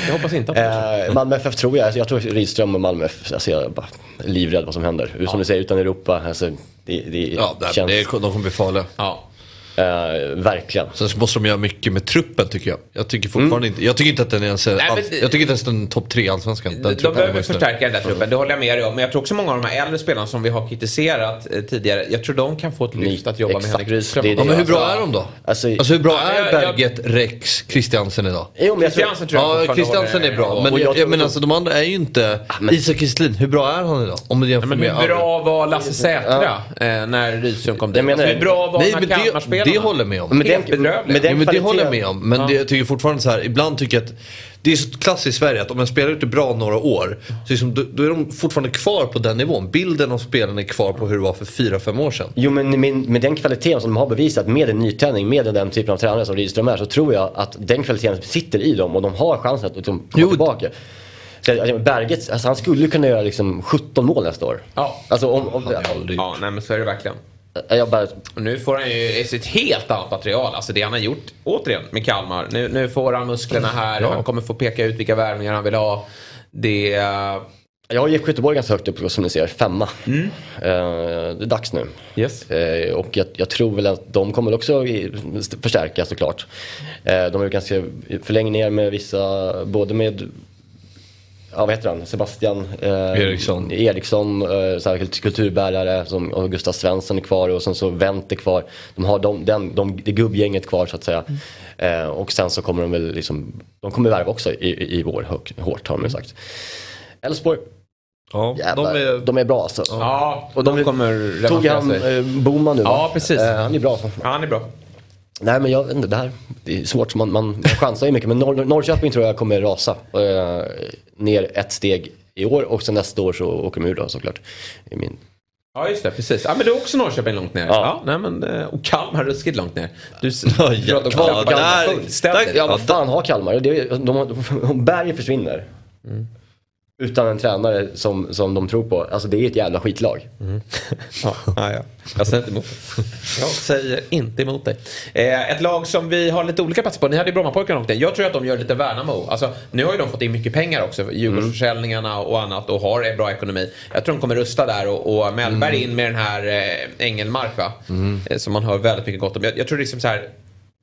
Speaker 4: Jag hoppas inte.
Speaker 5: Eh, Malmö FF tror jag, alltså jag tror Rydström och Malmö FF, alltså jag är bara livrädd vad som händer. Som du säger, utan Europa, alltså, det, det
Speaker 6: Ja, det,
Speaker 5: känns
Speaker 6: det, är- de kommer bli farliga.
Speaker 4: Ja.
Speaker 5: Eh, verkligen.
Speaker 6: Sen så måste de göra mycket med truppen tycker jag. Jag tycker fortfarande inte, jag tycker inte att den är ens,
Speaker 4: Nej,
Speaker 6: all, jag tycker inte ens den är topp tre Allsvenskan. Den
Speaker 4: De, behöver förstärka den där truppen, det håller jag med dig om. Men jag tror också många av de här äldre spelarna som vi har kritiserat eh, tidigare, jag tror de kan få ett lyft att jobba med
Speaker 5: Exakt.
Speaker 4: Henrik Rydström.
Speaker 5: Det är det
Speaker 6: Ja, men hur bra
Speaker 4: Alltså,
Speaker 6: är de då?
Speaker 5: Alltså,
Speaker 6: Alltså hur bra
Speaker 4: Ja,
Speaker 6: är
Speaker 4: jag- jag-
Speaker 6: Berget, Rex, Christiansen idag?
Speaker 5: jo, men jag tror,
Speaker 4: Christiansen tror jag
Speaker 6: Ja, Christiansen är bra.
Speaker 4: en
Speaker 6: Men,
Speaker 5: jag
Speaker 6: jag, men alltså de andra är ju inte...
Speaker 5: men-
Speaker 6: Isak Kristelin, hur bra är han idag? Om man jämför
Speaker 4: Men
Speaker 6: med
Speaker 4: hur bra var Lasse Sätra eh, när Rydström kom dit?
Speaker 5: Jag
Speaker 4: Alltså,
Speaker 5: det.
Speaker 4: hur bra var de här
Speaker 6: men det, det håller jag med om.
Speaker 5: Men med den
Speaker 6: ja, men det håller jag med om. Men det, jag tycker fortfarande så här, ibland tycker jag att det är så klassiskt i Sverige att om en spelare är bra några år så liksom, då, då är de fortfarande kvar på den nivån. Bilden av spelaren är kvar på hur det var för 4-5 år sedan.
Speaker 5: Jo men med, med den kvaliteten som de har bevisat med en nytändning, med den typen av tränare som Rydström är, så tror jag att den kvaliteten sitter i dem och de har chansen att liksom, komma
Speaker 6: Jo.
Speaker 5: tillbaka. Så, Berget, alltså, han skulle kunna göra liksom 17 mål nästa år.
Speaker 4: Ja.
Speaker 5: Alltså om, om,
Speaker 4: Ja, nej men så är det verkligen.
Speaker 5: Jag bara,
Speaker 4: nu får han ju ett helt annat material. Alltså det han har gjort, återigen, med Kalmar. Nu, nu får han musklerna här. Han kommer få peka ut vilka värvningar han vill ha. Det... eh,
Speaker 5: jag har IFK Göteborg ganska högt upp som ni ser, femma.
Speaker 4: Mm.
Speaker 5: Eh, det är dags nu.
Speaker 4: Yes.
Speaker 5: Eh, och jag, jag tror väl att de kommer också förstärka såklart. Eh, de har ju ganska förlängningar med vissa, både med Ja, vad heter han? Sebastian eh,
Speaker 6: Eriksson.
Speaker 5: Eriksson eh, så här, kult- kulturbärare som, och Gustav Svensson är kvar och sen så Wendt är kvar. De har de, den, de, det gubbgänget kvar så att säga. Eh, och sen så kommer de väl liksom, de kommer värva också i, i, vår, hög, hårt har de ju sagt. Elfsborg,
Speaker 6: Ja,
Speaker 5: jävlar,
Speaker 6: de är...
Speaker 5: de är bra alltså.
Speaker 4: Ja,
Speaker 5: Och
Speaker 4: de,
Speaker 5: de
Speaker 4: kommer
Speaker 5: Tog han eh, Boman nu va?
Speaker 4: Ja, precis.
Speaker 5: Eh, han är bra.
Speaker 4: Ja, han är bra.
Speaker 5: Nej men jag vet inte, det här det är svårt. Man, man, man chansar ju mycket. Men Nor Norrköping tror jag kommer rasa. Eh, ner ett steg i år och sen nästa år så åker de ur då såklart. I min...
Speaker 4: Ja just det, precis. Ja men du är också Norrköping långt ner. Ja. nej, men, eh, och Kalmar ruskigt långt ner. Du
Speaker 6: Ja,
Speaker 4: om Kalmar
Speaker 6: Där-
Speaker 4: fullständigt.
Speaker 5: Ja vad fan har Kalmar? Det, de, de, om Berg försvinner. Utan en tränare som, som de tror på. Alltså det är ett jävla skitlag.
Speaker 4: Ja, ja, ja. Jag säger inte emot dig. Jag säger inte emot dig. Eh, ett lag som vi har lite olika platser på. Ni hade ju Brommapojkarna åkt in. Jag tror att de gör lite Värnamo. Alltså, nu har ju de fått in mycket pengar också. Djurgårdsförsäljningarna och annat och har en bra ekonomi. Jag tror de kommer rusta där och, och Mellberg in med den här eh, Engelmark va? Eh, som man hör väldigt mycket gott om. Jag, jag tror liksom så här.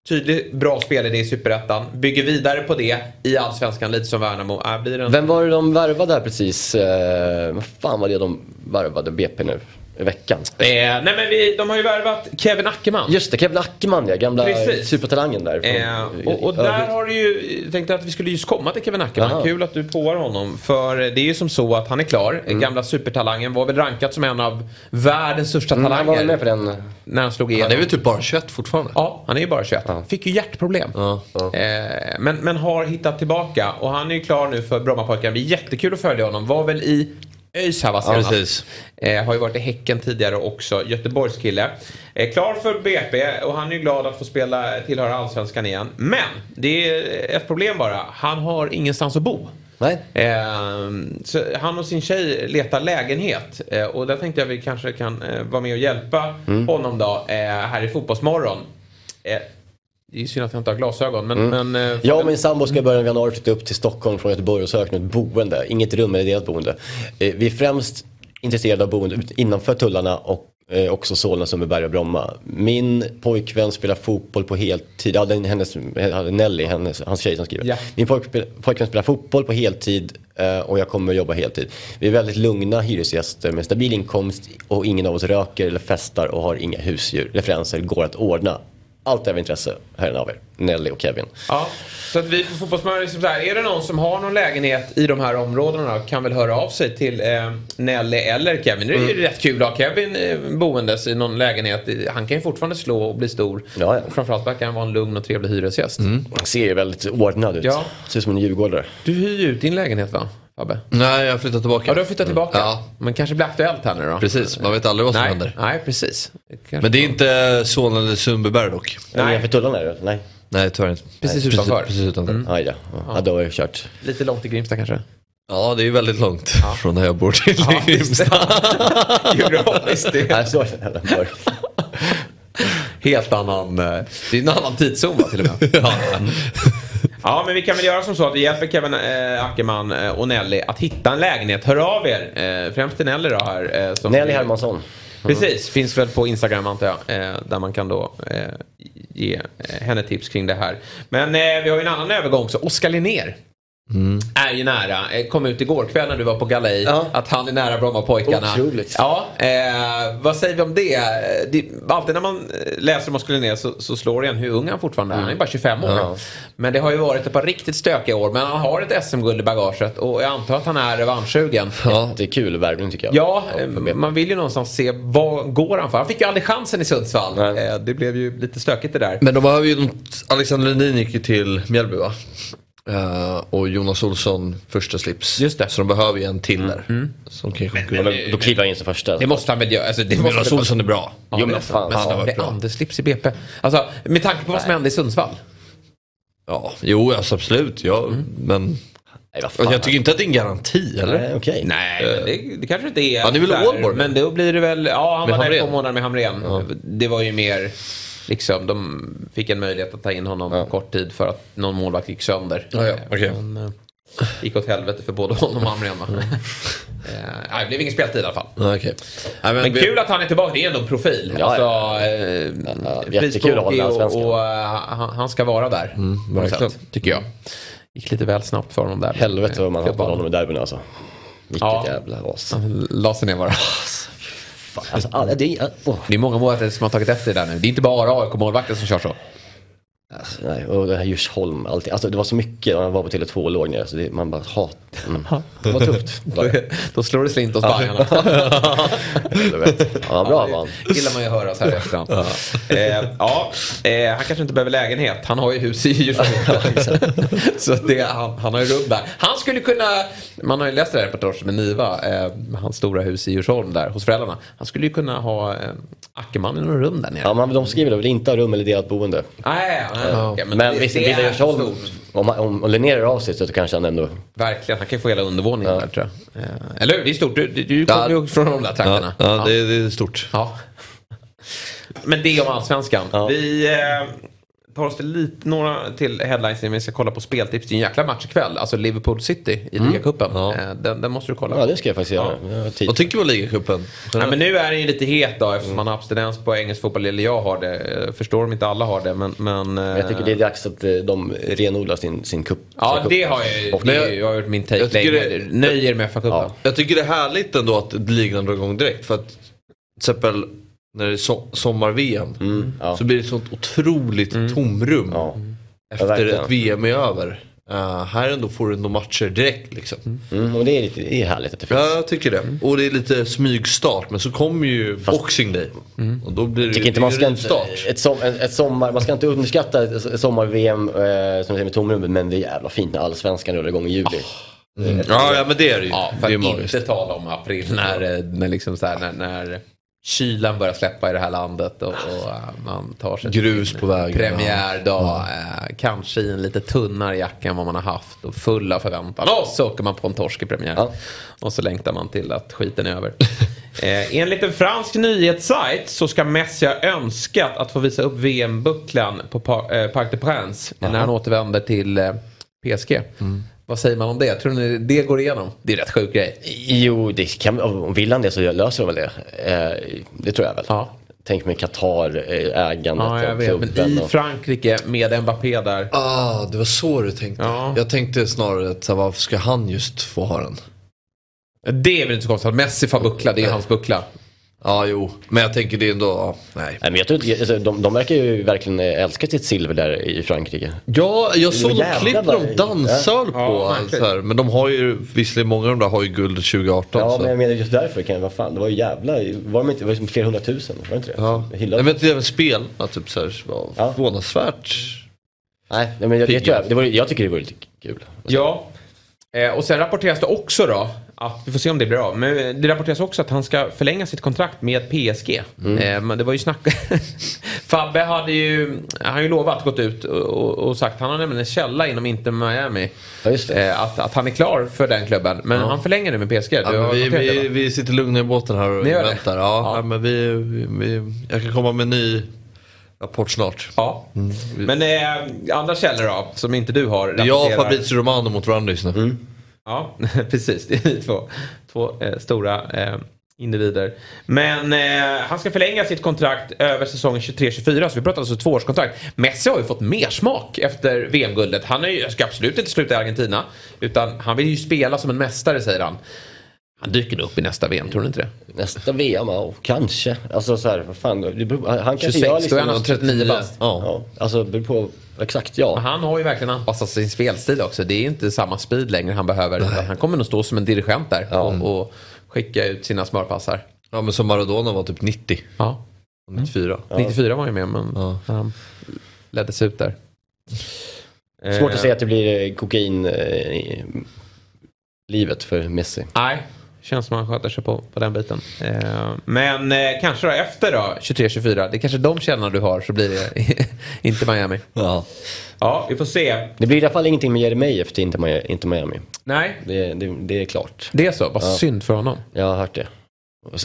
Speaker 4: Tydlig, bra spelidé i Superettan. Bygger vidare på det i Allsvenskan, lite som Värnamo. Äh, blir det en...
Speaker 5: Vem var det de värvade här precis? Eh, vad fan var det de värvade BP nu? Veckan?
Speaker 4: Eh, nej men vi, de har ju värvat Kevin Ackerman.
Speaker 5: Just det, Kevin Ackerman ja, gamla
Speaker 4: Precis.
Speaker 5: supertalangen där. från-
Speaker 4: Eh, och, och där har du ju, jag tänkte att vi skulle just komma till Kevin Ackerman.
Speaker 5: Jaha.
Speaker 4: Kul att du påar honom. För det är ju som så att han är klar.
Speaker 5: Mm.
Speaker 4: Gamla supertalangen var väl rankad som en av världens största
Speaker 5: Mm, han var
Speaker 4: talanger.
Speaker 5: väl med på den.
Speaker 4: När han slog igenom.
Speaker 6: Han är väl typ bara 21 fortfarande?
Speaker 4: Ja, han är ju bara 21. Fick ju hjärtproblem.
Speaker 6: Ja.
Speaker 4: Eh, men, men har hittat tillbaka. Och han är ju klar nu för Brommapojkarna. Det blir jättekul att följa honom. Var väl i ÖIS här va
Speaker 6: Ja,
Speaker 4: senast.
Speaker 6: precis.
Speaker 4: Eh, har ju varit i Häcken tidigare också. Göteborgskille. Eh, klar för BP och han är ju glad att få spela, tillhöra Allsvenskan igen. Men det är ett problem bara. Han har ingenstans att bo.
Speaker 5: Nej.
Speaker 4: Eh, så han och sin tjej letar lägenhet. Eh, och där tänkte jag vi kanske kan eh, vara med och hjälpa
Speaker 5: Mm.
Speaker 4: honom då eh, här i Fotbollsmorgon. Det är synd att jag inte har glasögon men... men eh,
Speaker 5: Mm. Jag och min sambo ska i början av januari flytta upp till Stockholm från Göteborg och söka ett boende. Inget rum eller delat boende. Eh, Vi är främst intresserade av boende innanför tullarna och eh, också Solna, Sundbyberg och Bromma. Min pojkvän spelar fotboll på heltid. Ja, den, hennes, Nelly, hennes, hans tjej som skriver.
Speaker 4: Ja.
Speaker 5: Min pojk, pojkvän spelar fotboll på heltid eh, och jag kommer jobba heltid. Vi är väldigt lugna hyresgäster med stabil inkomst och ingen av oss röker eller festar och har inga husdjur. Referenser går att ordna. Allt är av intresse. Här av er. Nelly och Kevin.
Speaker 4: Ja, så att vi på Fotbollsmorgon, liksom så här, är det någon som har någon lägenhet i de här områdena kan väl höra av sig till eh, Nelly eller Kevin. Det är
Speaker 5: Mm.
Speaker 4: ju rätt kul att ha Kevin eh, boendes i någon lägenhet. Han kan ju fortfarande slå och bli stor.
Speaker 5: Ja, ja.
Speaker 4: Och framförallt verkar han vara en lugn och trevlig hyresgäst.
Speaker 5: Han ser ju väldigt ordnad ut.
Speaker 4: Ja.
Speaker 5: Ser ut som en djurgårdare.
Speaker 4: Du hyr ju ut din lägenhet va, Fabbe?
Speaker 6: Nej, jag har flyttat tillbaka.
Speaker 4: Ja, du har flyttat tillbaka.
Speaker 6: Ja,
Speaker 4: Men kanske blir aktuellt här nu då?
Speaker 6: precis. Man vet aldrig vad som
Speaker 4: Nej,
Speaker 6: händer.
Speaker 4: nej precis. Kanske-
Speaker 6: Men det är inte Solna eller Sundbyberg dock.
Speaker 5: Nej.
Speaker 4: Nej.
Speaker 5: För tullarna är det? Nej.
Speaker 6: Nej, tyvärr inte.
Speaker 4: Precis
Speaker 6: Nej,
Speaker 4: utanför.
Speaker 6: Precis, precis utanför.
Speaker 5: Aj då. Ja, då har jag kört.
Speaker 4: Lite långt till Grimsta kanske?
Speaker 6: Ja, det är ju väldigt långt från där jag bor till Grimsta.
Speaker 4: Geografiskt.
Speaker 5: Nej, så det. Mörk.
Speaker 4: helt annan... eh, Det är en annan tidszon va, till och med.
Speaker 6: ja.
Speaker 4: Ja, men vi kan väl göra som så att vi hjälper Kevin äh, Ackerman eh, och Nelly att hitta en lägenhet. Hör av er. Eh, främst till Nelly då här. Eh, som
Speaker 5: Nelly Hermansson.
Speaker 4: Precis, finns väl på Instagram antar jag. Eh, där man kan då eh, ge eh, henne tips kring det här. Men eh, vi har ju en annan övergång också. Oskar Linnér. Är ju nära. Eh, Kom ut igår kväll när du var på galej.
Speaker 5: Ja.
Speaker 4: Att han är nära Brommapojkarna.
Speaker 5: Otroligt.
Speaker 4: Ja, eh, vad säger vi om det? Eh, det? Alltid när man eh, läser om Oskar Linnér så, så slår det en hur ung han fortfarande är. Han är bara 25 år.
Speaker 5: Ja.
Speaker 4: Men det har ju varit ett par riktigt stökiga år. Men han har ett SM-guld i bagaget. Och jag antar att han är revanschsugen.
Speaker 6: Ja.
Speaker 5: Det är kul värvning tycker jag.
Speaker 4: Ja,
Speaker 5: BP.
Speaker 4: man vill ju någonstans se vad går han för. Han fick ju aldrig chansen i Sundsvall.
Speaker 5: Nej.
Speaker 4: Det blev ju lite stökigt det där.
Speaker 6: Men de behöver ju, Alexander Lundin gick ju till Mjällby va? Eh, och Jonas Olsson första slips.
Speaker 4: Just det.
Speaker 6: Så de behöver ju en till där. Som kan
Speaker 5: Men
Speaker 6: konkurrera.
Speaker 5: då, då kliver han in som första.
Speaker 4: Det måste han väl göra. Alltså, det måste
Speaker 6: Jonas
Speaker 4: väl-
Speaker 6: Olsson är bra.
Speaker 4: Ja,
Speaker 5: Jo, men fan,
Speaker 4: sant.
Speaker 6: han har
Speaker 4: Men är andeslips i BP. Alltså, med tanke på vad som hände i Sundsvall.
Speaker 6: Ja, jo alltså absolut. Ja, Men
Speaker 5: Nej, vad
Speaker 6: alltså,
Speaker 5: fan.
Speaker 6: jag tycker inte att det är en garanti eller?
Speaker 5: Nej, okej.
Speaker 4: Nej, men det, det kanske inte är.
Speaker 6: Han är väl. Ålborg,
Speaker 4: Men då blir det väl, ja han var där två månader med Hamrén. Det var ju mer, liksom, de fick en möjlighet att ta in honom
Speaker 5: Ja.
Speaker 4: kort tid för att någon målvakt gick sönder.
Speaker 6: Ja, ja,
Speaker 4: Eh,
Speaker 6: okej.
Speaker 4: Men, eh, gick åt helvete för både honom och Hamrén va? Eh, det blev ingen speltid i alla fall.
Speaker 6: Okej. Nej,
Speaker 4: Men
Speaker 6: vi-
Speaker 4: kul att han är tillbaka, det är ändå en profil.
Speaker 5: Ja,
Speaker 4: alltså,
Speaker 5: ja.
Speaker 4: eh,
Speaker 5: Ja, jättekul att den
Speaker 4: och, och eh, han, han ska vara där. något
Speaker 6: verkligen.
Speaker 4: sätt, tycker jag. Gick lite väl snabbt för honom där.
Speaker 5: Helvete vad man
Speaker 4: Eh,
Speaker 5: hatar honom i derbyn alltså. Vilket
Speaker 4: Ja.
Speaker 5: jävla as.
Speaker 4: Han la sig ner bara.
Speaker 5: Fan, Alltså, alla, det är.
Speaker 4: Det är många målvakter som har tagit efter det där nu. Det är inte bara AIK-målvakter som kör så
Speaker 5: nej, och det här Djursholm, allting. Alltså det var så mycket, man var på Tele2 och låg ner. Så det, man bara hat. Mm. Det var tufft.
Speaker 4: Då, slår det slint hos Bajarna.
Speaker 5: Ja, bra var han.
Speaker 4: gillar man ju att höra så här i efterhand. Eh, ja, eh, han kanske inte behöver lägenhet. Han har ju hus i Djursholm. så det, han, han har ju rum där. Han skulle kunna, man har ju läst det här reportaget med Niva, eh, hans stora hus i Djursholm där hos föräldrarna. Han skulle ju kunna ha eh, Ackerman i några rum där nere.
Speaker 5: Ja, men de skriver väl inte ha rum eller delat boende.
Speaker 4: Nej, nej, okej,
Speaker 5: Men,
Speaker 4: det-
Speaker 5: visst,
Speaker 4: det
Speaker 5: Villa
Speaker 4: är
Speaker 5: Djursholm, om, om, om Linnér är av sig så kanske han ändå...
Speaker 4: Verkligen, han kan ju få hela undervåningen där tror jag. Eh, eller hur? Det är stort. Du, du, du kommer ju från de där
Speaker 6: Ja,
Speaker 4: trakterna.
Speaker 6: ja, det, det är stort.
Speaker 4: Ja. Men det om allsvenskan. Vi eh, tar oss till lite, några till headlines innan vi ska kolla på speltips. Det är en jäkla match ikväll. Alltså Liverpool City i ligacupen.
Speaker 6: Ja.
Speaker 4: Eh, den, den måste du kolla
Speaker 5: Ja, det ska jag faktiskt göra. Jag tid.
Speaker 6: Vad tycker du om ligacupen?
Speaker 4: Ja, men nu är den ju lite het då eftersom man har abstinens på engelsk fotboll. Eller jag har det. Jag förstår om inte alla har det. Men, men, eh,
Speaker 5: Jag tycker det är dags att eh, de renodlar sin, sin cup.
Speaker 4: Ja,
Speaker 5: sin cup.
Speaker 4: det har jag ju.
Speaker 5: Och-
Speaker 4: Det är, jag har gjort min take
Speaker 6: Jag
Speaker 4: länge.
Speaker 6: det-
Speaker 4: Nöjer med FA-cupen.
Speaker 5: Ja.
Speaker 6: Jag tycker det är härligt ändå att ligan drar igång direkt. För att till exempel när det är so- sommar-VM
Speaker 5: Mm, ja.
Speaker 6: så blir det ett sånt otroligt tomrum
Speaker 5: Ja.
Speaker 6: efter ett VM är över. Uh, här ändå får du ändå matcher direkt liksom.
Speaker 5: Mm, och det är, lite, det är härligt att det finns.
Speaker 6: Ja, jag tycker det. Och det är lite smygstart. Men så kommer ju Boxing Day. Och då blir det
Speaker 5: inte man ska inte, ett, som, ett, sommar, man ska inte underskatta ett, sommar-VM eh, som jag säger med tomrummet men det är jävla fint när allsvenskan rullar igång i juli.
Speaker 6: Ja, ja, men det är det ju.
Speaker 4: Ja, för
Speaker 6: det är
Speaker 4: att inte tala om april när, eh, när, liksom så här, när, när kylan börjar släppa i det här landet och, och eh, man tar sig
Speaker 6: Grus på vägen,
Speaker 4: Premiärdag, eh, kanske i en lite tunnare jacka än vad man har haft och full av förväntan. Och så åker man på en torsk i premiär.
Speaker 5: Ja.
Speaker 4: Och så längtar man till att skiten är över. eh, enligt en fransk nyhetssajt så ska Messi ha önskat att få visa upp VM-bucklan på Par- eh, Parc des Princes när han återvänder till eh, PSG. Vad säger man om det? Tror ni det går igenom? Det är en rätt sjuk grej.
Speaker 5: Jo, det kan, om vill han det så löser de väl det. Eh, det tror jag väl.
Speaker 4: Ja.
Speaker 5: Tänk med Qatar, eh, ägandet
Speaker 4: Ja, jag
Speaker 5: och
Speaker 4: vet. Men i
Speaker 5: och-
Speaker 4: Frankrike med Mbappé där.
Speaker 6: Ah, det var så du tänkte.
Speaker 4: Ja.
Speaker 6: Jag tänkte snarare att varför ska han just få ha den?
Speaker 4: Det är väl inte så konstigt att Messi får buckla, det är hans buckla.
Speaker 6: Ja, jo. Men jag tänker det är ändå, ja, nej.
Speaker 5: Nej, men jag tror, inte- alltså, de, de verkar ju verkligen eh, älska sitt silver där i Frankrike.
Speaker 6: Ja, jag såg något klipp när de dansar på.
Speaker 4: Ja, verkligen.
Speaker 6: så här. Men de har ju, visserligen många av de där har ju guld 2018.
Speaker 5: Ja,
Speaker 6: så.
Speaker 5: men jag menar just därför kan vad fan, det var ju jävla, var de inte, det var ju som flera hundratusen, var det inte det?
Speaker 6: Ja. Jag vet även spel, att typ så här, var
Speaker 5: Ja.
Speaker 6: förvånansvärt.
Speaker 5: Nej, nej, men jag, jag, jag, det var, jag tycker det vore lite kul.
Speaker 4: Ja. Eh, och sen rapporteras det också då, att, vi får se om det blir av, men det rapporteras också att han ska förlänga sitt kontrakt med PSG. Eh, men det var ju snack... Fabbe hade ju, han har ju lovat, gått ut och, och, sagt, han har nämligen en källa inom Inter Miami.
Speaker 5: Ja.
Speaker 4: Eh, att, att han är klar för den klubben. Men han förlänger nu med PSG.
Speaker 6: Ja, vi, vi, vi sitter lugna i båten här och väntar. Ja,
Speaker 4: Ja.
Speaker 6: ja. men vi, vi, jag kan komma med en ny rapport snart.
Speaker 4: Ja. Men eh, andra källor då, som inte du har?
Speaker 6: Är jag och
Speaker 4: rapporterar-
Speaker 6: Fabrizio Romano mot varandra just nu.
Speaker 4: Ja, precis. Det är vi två, två eh, stora eh, individer. Men eh, han ska förlänga sitt kontrakt över säsongen 23-24. Så vi pratar alltså tvåårskontrakt. Messi har ju fått mer smak efter VM-guldet. Han är ju, ska absolut inte sluta i Argentina. Utan han vill ju spela som en mästare säger han. Han dyker nog upp i nästa VM, tror du inte det?
Speaker 5: Nästa VM, ja, kanske. Alltså så här, vad fan, det beror, han kanske
Speaker 4: 26,
Speaker 5: gör
Speaker 4: då
Speaker 5: liksom...
Speaker 4: är han 39 bast.
Speaker 6: Ja.
Speaker 5: Ja, alltså det beror på, exakt ja.
Speaker 4: Han har ju verkligen anpassat sin spelstil också. Det är inte samma speed längre han behöver. Han kommer nog stå som en dirigent där och, och skicka ut sina smörpassar.
Speaker 6: Ja men som Maradona var typ 90.
Speaker 4: Ja.
Speaker 6: 94.
Speaker 4: 94 var ju med men
Speaker 6: Ja.
Speaker 4: han leddes ut där.
Speaker 5: Svårt
Speaker 4: Eh,
Speaker 5: att säga att det blir eh, kokain eh, livet för Messi.
Speaker 4: Nej, känns som han sköter sig på, på den biten. Eh, men eh, kanske då efter då, 23-24. Det är kanske de källorna du har så blir det inte Miami.
Speaker 6: Ja.
Speaker 4: Ja, vi får se.
Speaker 5: Det blir i alla fall ingenting med Jeremejeff till inte Miami. Inte Miami.
Speaker 4: Nej,
Speaker 5: Det, det, det är klart.
Speaker 4: det är så. Vad synd för honom.
Speaker 5: Jag har hört det.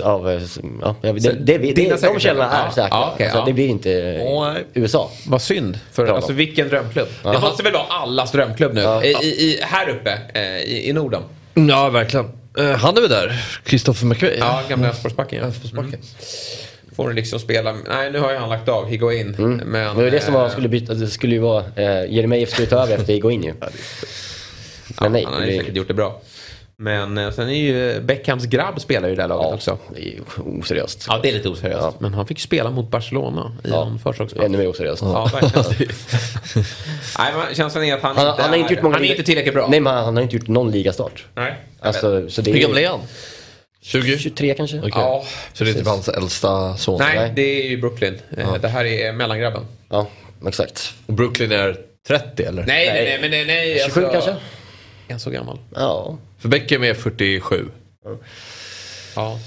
Speaker 5: Av, eh, ja, det, det, det,
Speaker 4: dina
Speaker 5: de källorna
Speaker 4: källor?
Speaker 5: är
Speaker 4: Ja.
Speaker 5: säkra.
Speaker 4: Ja, okej,
Speaker 5: alltså,
Speaker 4: ja.
Speaker 5: Det blir inte eh. USA.
Speaker 4: Vad synd. För, alltså, vilken drömklubb. Det måste väl vara allas drömklubb nu.
Speaker 5: Ja.
Speaker 4: I, i, här uppe eh, i, i Norden.
Speaker 6: Ja verkligen. Eh, han är väl där? Kristoffer McVeigh?
Speaker 4: Ja, gamla Elfsborgsbacken. Ja. Mm. Får liksom spela. Nej, nu har ju han lagt av Higuain. Men,
Speaker 5: Det var det som var,
Speaker 4: eh,
Speaker 5: skulle byta, det skulle ju vara, eh, Jeremejeff skulle ta över efter Higuain ju. Men nej,
Speaker 4: han har ju säkert gjort det bra. Men eh, sen är ju Beckhams grabb spelar ju i det här laget också.
Speaker 5: Det är ju oseriöst.
Speaker 4: Ja, det är lite oseriöst.
Speaker 5: Ja.
Speaker 4: Men han fick spela mot Barcelona i
Speaker 5: Ja.
Speaker 4: en förslagsmatch.
Speaker 5: Ännu mer oseriöst.
Speaker 4: Ja, verkligen. Nej, men känslan är att han,
Speaker 5: Han,
Speaker 4: inte,
Speaker 5: han har inte gjort många
Speaker 4: han är
Speaker 5: liga-
Speaker 4: inte tillräckligt bra.
Speaker 5: Nej, men han, han har inte gjort någon ligastart.
Speaker 4: Nej.
Speaker 5: Alltså, så det
Speaker 6: Hur
Speaker 5: är
Speaker 6: gammal är han? 20?
Speaker 5: 23 kanske?
Speaker 6: Okej.
Speaker 4: Ja,
Speaker 6: Så det är typ hans äldsta son?
Speaker 4: Nej,
Speaker 5: Nej.
Speaker 4: det är ju Brooklyn. Eh, Det här är mellangrabben.
Speaker 5: Ja, exakt.
Speaker 6: Och Brooklyn är 30 eller?
Speaker 4: Nej, nej,
Speaker 5: Nej.
Speaker 4: nej, men nej, nej.
Speaker 5: 27
Speaker 4: alltså,
Speaker 5: kanske?
Speaker 4: Är han så gammal?
Speaker 5: Ja.
Speaker 6: För Beckham är 47.
Speaker 4: Ja.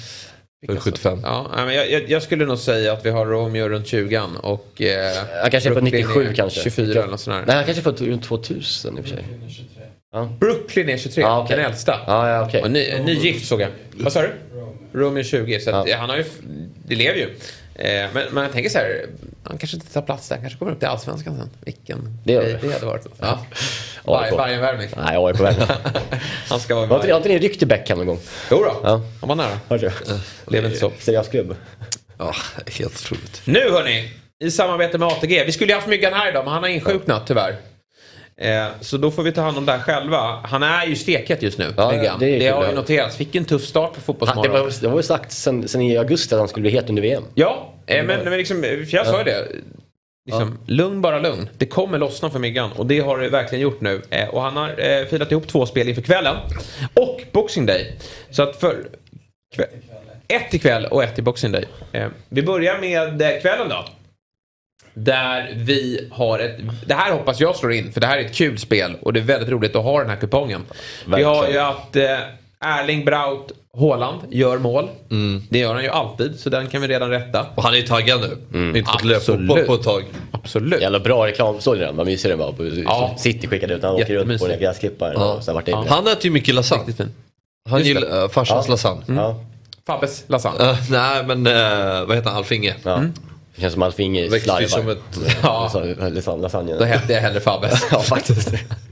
Speaker 6: För 75.
Speaker 4: Ja, nej, men jag, jag, jag skulle nog säga att vi har Romeo runt 20 och eh,
Speaker 5: Han kanske är på
Speaker 4: Brooklyn
Speaker 5: 97
Speaker 4: är
Speaker 5: kanske.
Speaker 4: 24 eller något sånt.
Speaker 5: Nej, han kanske är född runt 2000 i och för sig.
Speaker 4: Brooklyn är 23,
Speaker 5: Ja, okej.
Speaker 4: den äldsta.
Speaker 5: Ja, ja, okej.
Speaker 4: Och ny, nygift såg jag. Vad sa du? Romeo 20, så att,
Speaker 5: Ja.
Speaker 4: han har ju, det lever ju. Eh, men, men jag tänker så här, han kanske inte tar plats där, han kanske kommer upp till Allsvenskan sen. Vilken
Speaker 5: Det
Speaker 4: grej
Speaker 5: det.
Speaker 4: det hade varit. Ja. Varg-
Speaker 5: AIK.
Speaker 4: Vargen-värvning.
Speaker 5: Nej, väg.
Speaker 4: Han ska vara
Speaker 5: Har inte,
Speaker 4: varg.
Speaker 5: har inte ni ryckt i Beckham någon gång?
Speaker 4: Jo då,
Speaker 5: Ja.
Speaker 4: han var nära.
Speaker 5: Har du?
Speaker 4: Lever inte så.
Speaker 5: Seriös klubb.
Speaker 6: Ja, helt otroligt.
Speaker 4: Nu hörni, i samarbete med ATG. Vi skulle ju haft Myggan här idag, men han har insjuknat tyvärr. Eh, så då får vi ta hand om det här själva. Han är ju stekhet just nu,
Speaker 5: Ja, det
Speaker 4: Det, har ju noterats. Fick en tuff start på
Speaker 5: det,
Speaker 4: Fotbollsmorgon.
Speaker 5: var, det var ju sagt sen, sen i augusti att han skulle bli het under VM.
Speaker 4: Ja, eh, men, men liksom, jag sa ju det. Liksom, Lugn, bara lugn. Det kommer lossna för Myggan och det har det verkligen gjort nu. Eh, och han har eh, filat ihop två spel inför kvällen. Och Boxing Day. Så att för... Kväll, ett ikväll och ett i Boxing Day. Eh, vi börjar med kvällen då. Där vi har ett... Det här hoppas jag slår in för det här är ett kul spel och det är väldigt roligt att ha den här kupongen. Vi har ju att eh, Erling Braut Haaland gör mål. Det gör han ju alltid så den kan vi redan rätta.
Speaker 6: Och han är ju taggad nu. Inte fått löpa
Speaker 4: Absolut.
Speaker 6: fotboll på ett tag.
Speaker 4: Absolut.
Speaker 5: Jävla bra reklam. Såg ni den? Vad mysig den var. På,
Speaker 4: Ja.
Speaker 5: City skickade ut när han åker runt på den där gräsklipparen. och Så vart det
Speaker 4: Ja.
Speaker 5: ja.
Speaker 6: Han äter ju mycket lasagne. Han gillar uh, farsans
Speaker 5: Ja.
Speaker 6: lasagne.
Speaker 5: Ja.
Speaker 4: Fabbes lasagne.
Speaker 6: Eh, nej men uh, vad heter han? Alfinge?
Speaker 5: Ja. Det känns som
Speaker 6: ju
Speaker 5: slarvar.
Speaker 6: som ett...
Speaker 4: Ja.
Speaker 5: Ja. Lasagne. lasagne.
Speaker 4: Då hette jag hellre Fabbes.
Speaker 5: Ja, faktiskt.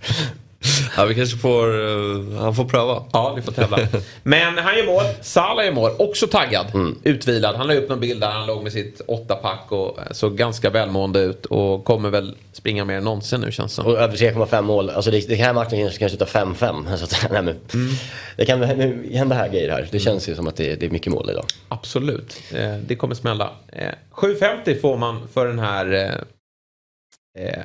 Speaker 6: Ja, vi kanske får... eh, han får pröva.
Speaker 4: Ja, vi får tävla. Men han gör mål. Salah gör mål. Också taggad. Utvilad. Han la upp någon bild där han låg med sitt åttapack och såg ganska välmående ut. Och kommer väl springa mer än någonsin nu känns det.
Speaker 5: Och över 3,5 mål. Alltså det, det här matchen kanske kan sluta 5-5. Så att, nej, men, Det kan hända här grejer här. Det känns ju som att det, det är mycket mål idag.
Speaker 4: Absolut. Eh, det kommer smälla. Eh, 7,50 får man för den här... Eh, eh,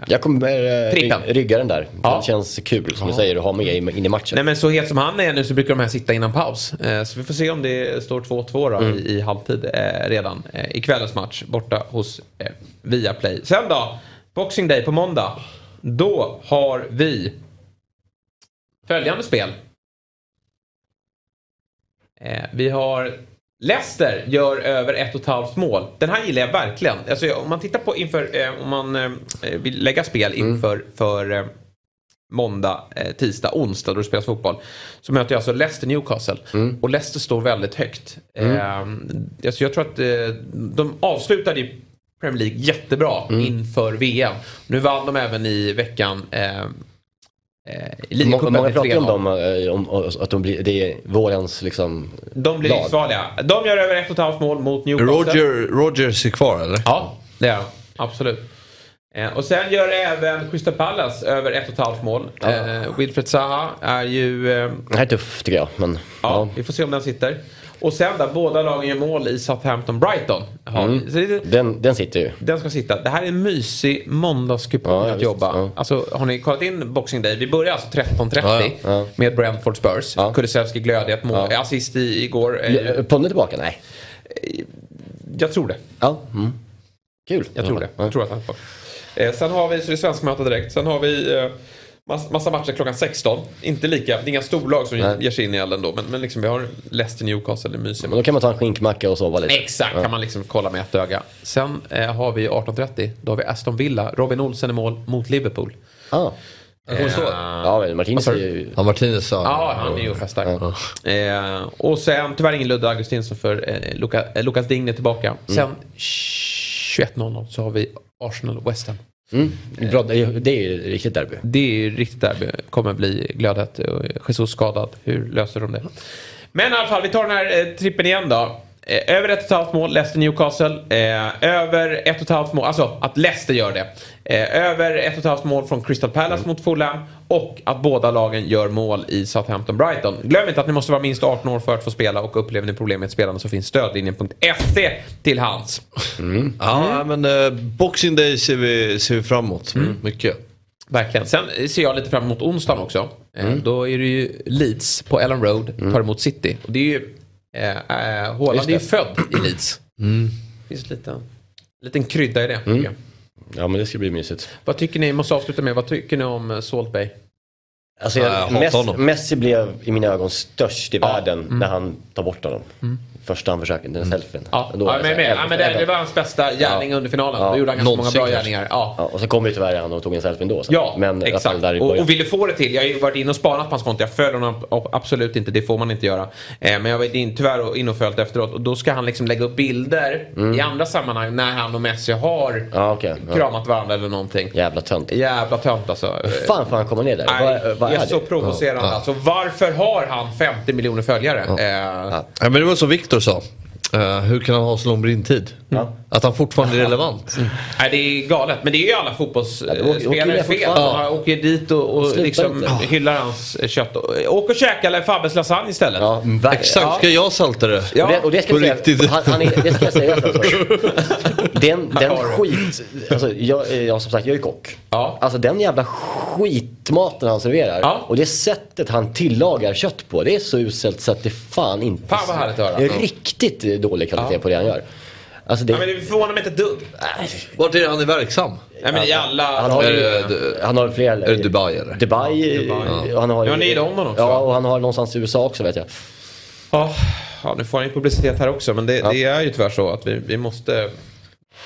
Speaker 5: Jag kommer eh,
Speaker 4: Trippen.
Speaker 5: ry- rygga den där.
Speaker 4: Ja.
Speaker 5: Det känns kul som du säger att ha med in i matchen.
Speaker 4: Nej men så het som han är nu så brukar de här sitta innan paus. Eh, så vi får se om det står 2-2 då i, i halvtid eh, redan eh, i kvällens match borta hos eh, Viaplay. Sen då, Boxing Day på måndag. Då har vi följande spel. Eh, vi har Leicester gör över ett och ett halvt mål. Den här gillar jag verkligen. Alltså, om man tittar på inför, eh, om man eh, vill lägga spel inför för, eh, måndag, eh, tisdag, onsdag då det spelas fotboll. Så möter jag alltså Leicester Newcastle. Och Leicester står väldigt högt. Eh, alltså jag tror att eh, de avslutade i Premier League jättebra inför VM. Nu vann de även i veckan eh,
Speaker 5: Många pratar ju om
Speaker 4: 3-0.
Speaker 5: dem, eh, om, om, att de blir, det är vårens liksom...
Speaker 4: De blir
Speaker 5: lag.
Speaker 4: livsfarliga. De gör över ett och ett halvt mål mot Newcastle.
Speaker 6: Roger, Rogers är kvar eller?
Speaker 4: Ja, det är. Absolut. Eh, och sen gör även Crystal Palace över ett och ett halvt mål. Eh, Wilfred Zaha är ju... Eh,
Speaker 5: Det här är tufft tycker jag. Men,
Speaker 4: ja,
Speaker 5: ja.
Speaker 4: vi får se om den sitter. Och sen där, båda lagen gör mål i Southampton-Brighton. Så det,
Speaker 5: Den, den sitter ju.
Speaker 4: den ska sitta. Det här är en mysig måndagskupong
Speaker 5: Ja,
Speaker 4: att
Speaker 5: visst,
Speaker 4: jobba.
Speaker 5: ja.
Speaker 4: Alltså, har ni kollat in Boxing Day? Vi börjar alltså 13.30
Speaker 6: Ja,
Speaker 4: med Brentford Spurs.
Speaker 5: Ja.
Speaker 4: Kulusevski glödde ett mål. Assist i, igår. Eh,
Speaker 5: Ja, Ponne tillbaka? Nej.
Speaker 4: jag tror det.
Speaker 5: Ja. Mm. Kul.
Speaker 4: Jag tror det.
Speaker 5: Ja.
Speaker 4: Jag tror att han är. Eh, sen har vi, så det är svenskmöte direkt. Sen har vi eh, massa matcher klockan 16. Inte lika, det är inga storlag som
Speaker 5: Nej.
Speaker 4: ger sig in i elden då. Men, men liksom vi har Leicester Newcastle, det är mysigt.
Speaker 5: Men då kan man ta en skinkmacka och sova lite.
Speaker 4: Exakt, kan man liksom kolla med ett öga. Sen eh, har vi 18.30, då har vi Aston Villa. Robin Olsen i mål mot Liverpool.
Speaker 5: Ah.
Speaker 6: Kommer stå.
Speaker 5: Ja, men Martinez är ju...
Speaker 6: Ja, Martinez sa
Speaker 4: Ja, han är ju festar. Eh, och sen tyvärr ingen Ludde Augustinsson för eh, Luka, eh, Lukas Digne tillbaka. Sen 21.00 så har vi Arsenal West Ham.
Speaker 5: Mm. Bra, det är ju- riktigt derby.
Speaker 4: Det är ju riktigt derby. Kommer bli glödhett. Jesus skadad. Hur löser de det? Men i alla fall, vi tar den här eh, trippen igen då. Eh, över ett och ett halvt mål, Leicester Newcastle. Eh, över ett och ett halvt mål, alltså att Leicester gör det. Eh, över ett och ett halvt mål från Crystal Palace mot Fulham. Och att båda lagen gör mål i Southampton-Brighton. Glöm inte att ni måste vara minst 18 år för att få spela och upplever ni problem med spelande så finns stödlinjen.se till hands.
Speaker 6: Ja, men eh, Boxing Day ser vi, ser vi fram emot. Mycket.
Speaker 4: Verkligen. Sen ser jag lite fram emot onsdagen också. Eh, Då är det ju Leeds på Ellen Road, tar emot City. Och det är ju, eh, eh, Haaland är ju född i Leeds. Det finns lite, liten krydda i det.
Speaker 5: Ja men det ska bli mysigt.
Speaker 4: Vad tycker ni, måste avsluta med, vad tycker ni om eh, Salt Bay?
Speaker 5: Alltså,
Speaker 6: Ja,
Speaker 5: jag, Messi. Messi blev i mina ögon störst i världen
Speaker 4: Mm.
Speaker 5: när han tar bort honom. Första han försöker, den selfien.
Speaker 4: Ja,
Speaker 5: Då
Speaker 4: ja, men,
Speaker 5: så
Speaker 4: ja, men det, det var hans bästa gärning under finalen. Då gjorde han ganska många bra gärningar. Ja.
Speaker 5: Ja, och så kom ju tyvärr han och tog en selfie ändå. Så.
Speaker 4: Ja,
Speaker 5: men
Speaker 4: exakt.
Speaker 5: där
Speaker 4: och, och ville få det till. Jag har ju varit inne och spanat på hans konto. Jag följer honom ab- absolut inte. Det får man inte göra. Eh, men jag var in, tyvärr inne och följt efteråt. Och då ska han liksom lägga upp bilder i andra sammanhang när han och Messi har
Speaker 5: Mm. Ja. Ja.
Speaker 4: kramat varandra eller någonting.
Speaker 5: Jävla tönt.
Speaker 4: Jävla tönt alltså.
Speaker 5: Hur fan får han komma ner där?
Speaker 4: Nej,
Speaker 5: vad, vad
Speaker 4: det
Speaker 5: är
Speaker 4: är så provocerande. Alltså, varför har han 50 miljoner följare? Eh,
Speaker 6: Ja, men det var som Viktor sa. Eh, hur kan han ha så lång brintid? Att han fortfarande är relevant.
Speaker 4: Nej, det är galet. Men det är ju alla
Speaker 5: Ja, det åker- åker
Speaker 4: fotbollsspelare
Speaker 5: med
Speaker 4: fel. De åker dit och, och liksom
Speaker 5: inte.
Speaker 4: hyllar hans eh, kött. Åk och käka eller Fabbes lasagne istället.
Speaker 5: Ja,
Speaker 6: Exakt, ska jag salta det?
Speaker 4: Ja.
Speaker 5: Och det, och det ska
Speaker 6: på
Speaker 5: jag säga,
Speaker 6: riktigt.
Speaker 5: han, han är, det ska jag säga. Alltså. Den, den skit, alltså jag, jag som sagt jag är kock.
Speaker 4: Ja.
Speaker 5: Alltså den jävla skitmaten han serverar
Speaker 4: Ja.
Speaker 5: och det sättet han tillagar kött på. Det är så uselt så att det fan inte...
Speaker 4: Fan, vad härligt att höra.
Speaker 5: Det är riktigt dålig kvalitet på det han gör. Alltså det,
Speaker 4: Ja, men det förvånar mig inte ett dugg.
Speaker 6: Vart är det han är verksam?
Speaker 4: Nej, men i alla...
Speaker 5: han har ju,
Speaker 6: det-
Speaker 5: han har flera...
Speaker 6: Är det Dubai eller?
Speaker 5: Dubai.
Speaker 4: Dubai.
Speaker 5: och Han har,
Speaker 4: Ja, ni är i London också.
Speaker 5: Ja, och han har någonstans i USA också vet jag.
Speaker 4: Ja, ja, nu får han ju publicitet här också. Men det, det är ju tyvärr så att vi, vi måste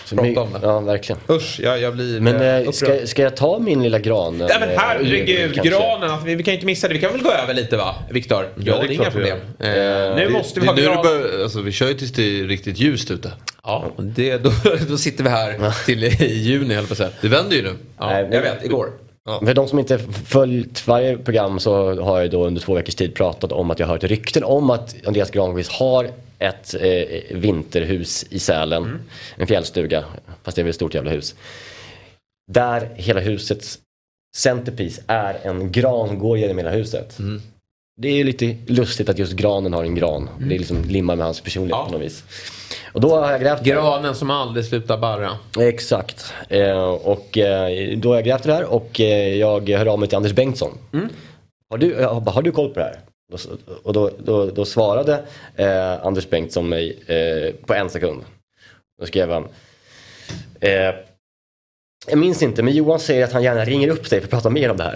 Speaker 5: Så
Speaker 4: prata om det.
Speaker 5: Ja, verkligen.
Speaker 4: Usch, jag, jag blir
Speaker 5: Men
Speaker 4: eh,
Speaker 5: eh,
Speaker 4: upprörd.
Speaker 5: ska, ska jag ta min lilla gran?
Speaker 4: Nej men
Speaker 5: eh,
Speaker 4: herregud, granen. Alltså, vi, vi kan ju inte missa det. Vi kan väl gå över lite va, Viktor? Ja,
Speaker 6: det är
Speaker 4: det är inga
Speaker 6: vi
Speaker 4: problem. Eh, nu måste vi ha gran.
Speaker 6: börjar, alltså, Vi kör ju tills det är riktigt ljust ute.
Speaker 4: Ja, det, då, då sitter vi här till i juni höll på att säga.
Speaker 6: Det vänder ju nu.
Speaker 4: Ja,
Speaker 5: Nej, men-
Speaker 4: jag vet, igår.
Speaker 5: För de som inte följt varje program så har jag då under två veckors tid pratat om att jag hört rykten om att Andreas Granqvist har ett eh, vinterhus i Sälen. En fjällstuga, fast det är väl ett stort jävla hus. Där hela husets centerpiece är en gran går genom hela huset. Det är ju lite lustigt att just granen har en gran. Det är liksom limmar med hans personlighet
Speaker 4: Ja.
Speaker 5: på något vis. Och då har jag grävt
Speaker 4: Granen som aldrig slutar barra.
Speaker 5: Exakt. Eh, och eh, då har jag grävt det här och eh, jag hör av mig till Anders Bengtsson. Har, du, jag bara, har du koll på det här? Och då, då, då svarade eh, Anders Bengtsson mig eh, på en sekund. Då skrev han. Jag minns inte, men Johan säger att han gärna ringer upp dig för att prata mer om det här.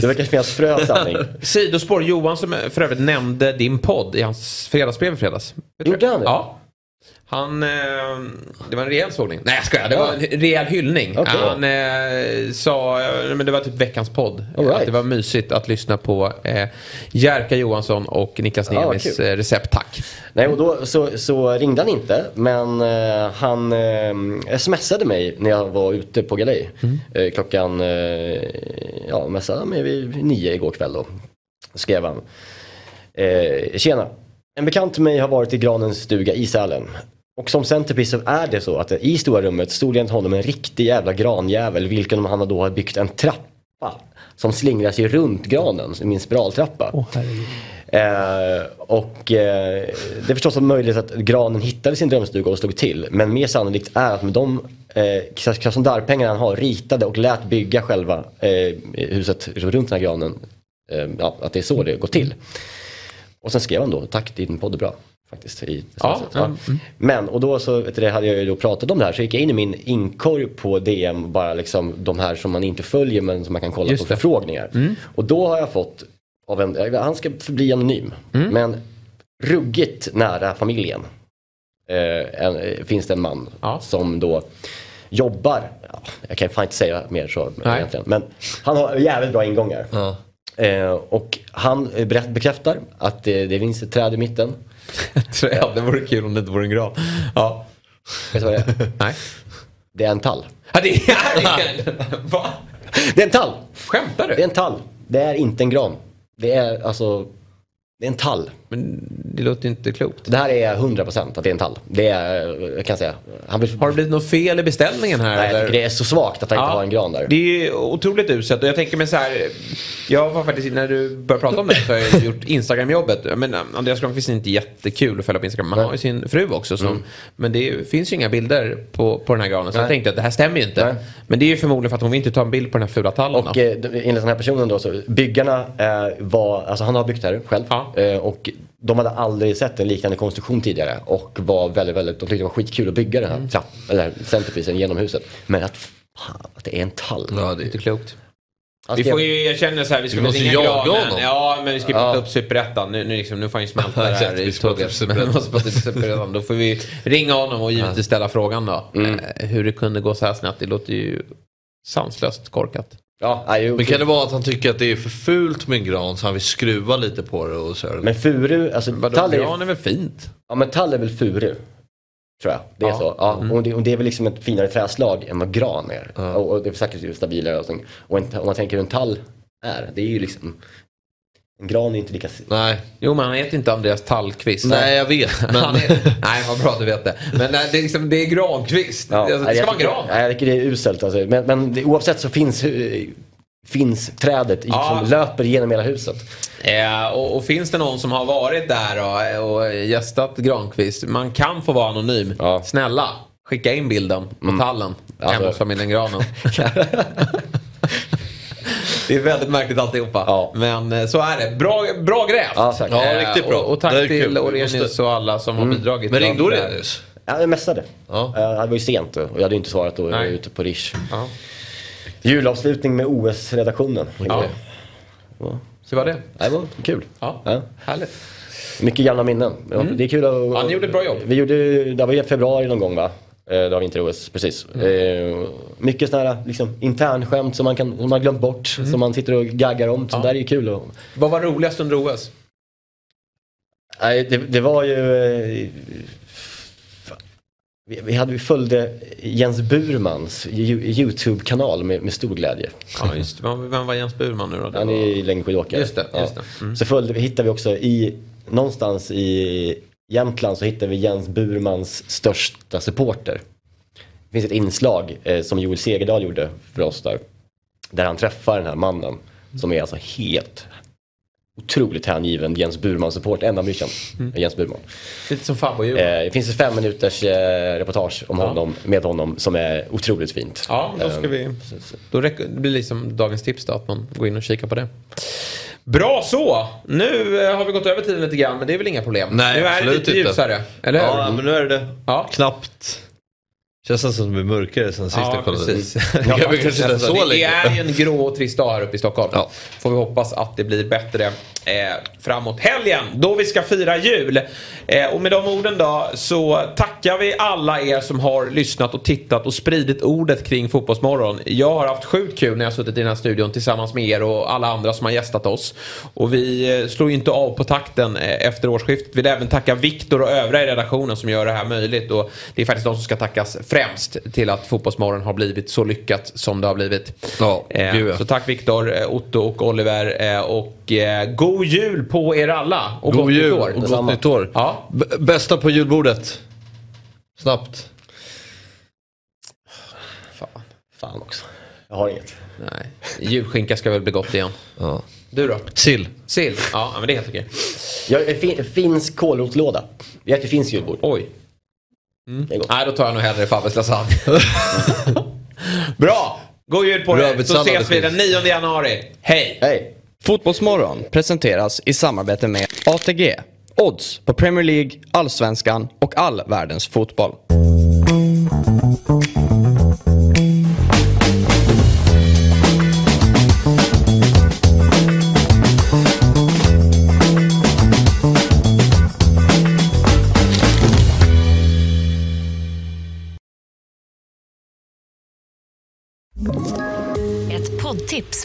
Speaker 5: det verkar finnas frö sanning.
Speaker 4: Sidospår, Johan som för övrigt nämnde din podd i hans fredagsbrev i fredags.
Speaker 5: Gjorde han det?
Speaker 4: Ja. Han, eh, det var en rejäl sågning. Nej jag skojar, det var en rejäl hyllning.
Speaker 5: Okej.
Speaker 4: Han eh, sa, men det var typ veckans podd.
Speaker 5: Right.
Speaker 4: Att det var mysigt att lyssna på eh, Jerka Johansson och Niklas Niemis
Speaker 5: kul.
Speaker 4: eh, recept. Tack.
Speaker 5: Nej, och då så, så ringde han inte, men eh, han eh, smsade mig när jag var ute på galej. Eh, klockan, ja, messade mig vid nio igår kväll då. Skrev han. Eh, tjena, en bekant till mig har varit i granens stuga i Sälen. Och som centerpiece så är det så att i stora rummet stod det honom en riktig jävla granjävel, vilken han då har byggt en trappa som slingrar sig runt granen, min spiraltrappa. Eh, och eh, det är förstås en möjlighet att granen hittade sin drömstuga och slog till. Men mer sannolikt är att med de eh, Krasnodar-pengar han har ritade och lät bygga själva eh, huset runt den här granen. Eh, ja, att det är så det går till. Och sen skrev han då, tack din podd är bra. Faktiskt, i
Speaker 4: Ja, mm.
Speaker 5: Men, och då så vet du, hade jag ju då pratat om det här så gick jag in i min inkorg på DM, bara liksom de här som man inte följer men som man kan kolla
Speaker 4: Just
Speaker 5: på
Speaker 4: det.
Speaker 5: förfrågningar. Och då har jag fått av en, han ska förbli anonym, men ruggigt nära familjen. Eh, en, eh, finns det en man
Speaker 4: Ja.
Speaker 5: som då jobbar, ja, jag kan fan inte säga mer så
Speaker 4: Nej.
Speaker 5: egentligen, men han har jävligt bra ingångar.
Speaker 6: Ja.
Speaker 5: Eh, och han berätt, bekräftar att det, det finns ett träd i mitten.
Speaker 4: ja, det vore kul om det inte vore en gran. Ja.
Speaker 5: Vet du vad det är?
Speaker 4: Nej.
Speaker 5: Det är en tall.
Speaker 4: Ja, det är Va?
Speaker 5: Det är en tall!
Speaker 4: Skämtar
Speaker 5: Det är
Speaker 4: du?
Speaker 5: en tall. Det är inte en gran. Det är alltså, det är en tall.
Speaker 4: Men det låter inte klokt.
Speaker 5: Det här är 100% att det är en tall. Det är, jag kan säga. Han vill...
Speaker 4: Har det blivit något fel i beställningen här?
Speaker 5: Nej, jag
Speaker 4: eller?
Speaker 5: tycker det är så svagt att han inte har en gran där.
Speaker 4: Det är otroligt uselt och jag tänker mig så här. Jag var faktiskt, när du började prata om det så har jag gjort Instagram-jobbet. Men eh, Andreas Granqvist är inte jättekul att följa på Instagram. Man har ju sin fru också. Som,
Speaker 5: Mm.
Speaker 4: Men det finns ju inga bilder på, på den här granen. Så jag
Speaker 5: Nej.
Speaker 4: tänkte att det här stämmer ju inte.
Speaker 5: Nej.
Speaker 4: Men det är ju förmodligen för att hon vill inte ta en bild på den här fula tallen.
Speaker 5: Och eh, enligt den här personen då så byggarna eh, var, alltså han har byggt det här själv.
Speaker 4: Ja.
Speaker 5: Eh, och de hade aldrig sett en liknande konstruktion tidigare. Och var väldigt, väldigt, de tyckte det var skitkul att bygga den här trapp, eller centerpisen genom huset. Men att, fan, att det är en tall.
Speaker 6: Ja, det
Speaker 4: inte klokt.
Speaker 5: Han
Speaker 4: Vi får ju erkänna så här, vi ska
Speaker 6: Vi
Speaker 4: väl
Speaker 6: måste
Speaker 4: ringa granen. Ja, men vi ska ju
Speaker 5: Ja.
Speaker 4: upp Superettan. Nu, nu, liksom, nu får han ju smälta det här i måste prata Superettan. Då får vi ringa honom och givetvis ställa frågan då.
Speaker 5: Mm.
Speaker 4: Eh, hur det kunde gå så här snett. Det låter ju sanslöst korkat.
Speaker 5: Ja, nej,
Speaker 6: Men kan det vara att han tycker att det är för fult med en gran så han vill skruva lite på det och så här.
Speaker 5: Men furu, alltså
Speaker 4: Vadå,
Speaker 5: tall är,
Speaker 4: gran är väl fint?
Speaker 5: ja, men tall är väl furu. Tror jag. Det är
Speaker 4: Ja.
Speaker 5: så. Ja,
Speaker 4: Mm.
Speaker 5: och, det, och det är väl liksom ett finare träslag än vad gran är.
Speaker 6: Ja.
Speaker 5: Och, och det är säkert stabilare och. Och en, om man tänker hur en tall är, det är ju liksom en gran är inte lika...
Speaker 6: Nej.
Speaker 4: Jo, men han heter inte Andreas Tallqvist.
Speaker 6: Nej, jag vet.
Speaker 4: Han
Speaker 6: Men...
Speaker 4: är, nej, vad bra att du vet det. Men nej, det är, liksom, det är Granqvist. alltså, det ska
Speaker 5: jag
Speaker 4: vara
Speaker 5: tycker-
Speaker 4: gran.
Speaker 5: Nej, jag tycker det är uselt. Alltså. Men, men det, oavsett så finns, eh, finns trädet
Speaker 4: Ja.
Speaker 5: som löper genom hela huset.
Speaker 4: Eh, och, och finns det någon som har varit där då, och gästat Granqvist, man kan få vara anonym.
Speaker 5: Ja. Mm.
Speaker 4: Snälla, skicka in bilden på tallen
Speaker 5: Alltså-
Speaker 4: hemma hos familjen Granen. det är väldigt märkligt alltihopa.
Speaker 5: Ja.
Speaker 4: Men eh, så är det. Bra, bra grävt!
Speaker 5: Ja, tack.
Speaker 6: Ja, riktigt bra.
Speaker 4: Och, och tack till Orenius
Speaker 6: måste-
Speaker 4: och alla som har bidragit.
Speaker 6: Men ringde. Orenius?
Speaker 5: Ja, det messade.
Speaker 6: Ja.
Speaker 5: Eh, Det var ju sent då, och jag hade inte svarat då. Jag var ute på Rish.
Speaker 4: Ja.
Speaker 5: Julavslutning med OS-redaktionen.
Speaker 4: Ja.
Speaker 5: Ja.
Speaker 4: Så var det.
Speaker 5: Det var kul.
Speaker 4: Ja.
Speaker 5: Ja.
Speaker 4: Härligt.
Speaker 5: Mycket gamla minnen. Ja, Det är kul att...
Speaker 4: Ja, ni gjorde ett bra jobb.
Speaker 5: Vi gjorde, det var i februari någon gång va? Eh, Det var vinter-OS, precis.
Speaker 4: Mm.
Speaker 5: Eh, mycket sådana här liksom, internskämt som man, kan, som man har glömt bort.
Speaker 4: Mm.
Speaker 5: Som man sitter och gaggar om. Så
Speaker 4: Ja.
Speaker 5: där är ju kul. Och,
Speaker 4: Vad var roligast under OS?
Speaker 5: nej, det, det var ju... Eh, vi, vi, hade, vi följde Jens Burmans YouTube-kanal med, med stor glädje.
Speaker 4: Ja, just. Vem var Jens Burman nu då? Det
Speaker 5: Han
Speaker 4: var-
Speaker 5: är längdskidåkare.
Speaker 4: Just det, just det. Mm.
Speaker 5: Så följde, vi hittade vi också i, någonstans i Jämtland så hittade vi Jens Burmans största supporter. Det finns ett inslag eh, som Joel Segerdahl gjorde för oss där. Där han träffar den här mannen som är alltså helt otroligt hängiven Jens Burman-support. Enda blir känd.
Speaker 4: Mm.
Speaker 5: Jens Burman.
Speaker 4: Lite som Fabbo
Speaker 5: Eh, det finns ett fem minuters eh, reportage om
Speaker 4: Ja.
Speaker 5: honom, med honom som är otroligt fint.
Speaker 4: Ja, då ska
Speaker 5: Eh,
Speaker 4: vi... Då räcker, det blir liksom dagens tips då, att man går in och kikar på det. Bra så! Nu eh, har vi gått över tiden lite grann, men det är väl inga problem.
Speaker 6: Nej,
Speaker 4: nu är det lite
Speaker 6: inte.
Speaker 4: ljusare, eller hur?
Speaker 6: Ja, men nu är det
Speaker 4: Ja.
Speaker 6: knappt. Känns nästan som det blir mörkare sen sist
Speaker 4: Ja,
Speaker 6: jag
Speaker 4: precis.
Speaker 6: Det kan vi kanske inte så
Speaker 4: det
Speaker 6: länge.
Speaker 4: är ju en grå och trist dag här uppe i Stockholm.
Speaker 6: Ja.
Speaker 4: Får vi hoppas att det blir bättre eh, framåt helgen då vi ska fira jul. Eh, och med de orden då så tackar vi alla er som har lyssnat och tittat och spridit ordet kring Fotbollsmorgon. Jag har haft sjukt kul när jag suttit i den här studion tillsammans med er och alla andra som har gästat oss. Och vi eh, slår ju inte av på takten eh, efter årsskiftet. Vill även tacka Viktor och övriga i redaktionen som gör det här möjligt. Och det är faktiskt de som ska tackas främst till att Fotbollsmorgon har blivit så lyckat som det har blivit.
Speaker 6: Ja,
Speaker 4: Eh. Så tack Viktor, eh, Otto och Oliver. Eh, och eh, god jul på er alla. Och
Speaker 6: God
Speaker 4: gott
Speaker 6: jul
Speaker 4: nytt år.
Speaker 6: och gott nytt år.
Speaker 4: Ja.
Speaker 6: B- bästa på julbordet. Snabbt.
Speaker 4: Fan.
Speaker 5: Fan också. Jag har inget.
Speaker 4: Nej. Julskinka ska väl bli gott igen.
Speaker 6: Ja.
Speaker 4: Du då?
Speaker 6: Sill.
Speaker 4: Sill? Ja, men det är helt okej.
Speaker 5: Jag, fin, finsk kålrotslåda. Vi äter finsk julbord.
Speaker 4: Oj.
Speaker 5: Gott.
Speaker 4: Nej, då tar jag nog hellre Fabbes lasagne. Bra! God jul på er. Så ses vi den 9 januari. Hej!
Speaker 5: Hej!
Speaker 3: Fotbollsmorgon presenteras i samarbete med ATG. Odds på Premier League, Allsvenskan och all världens fotboll.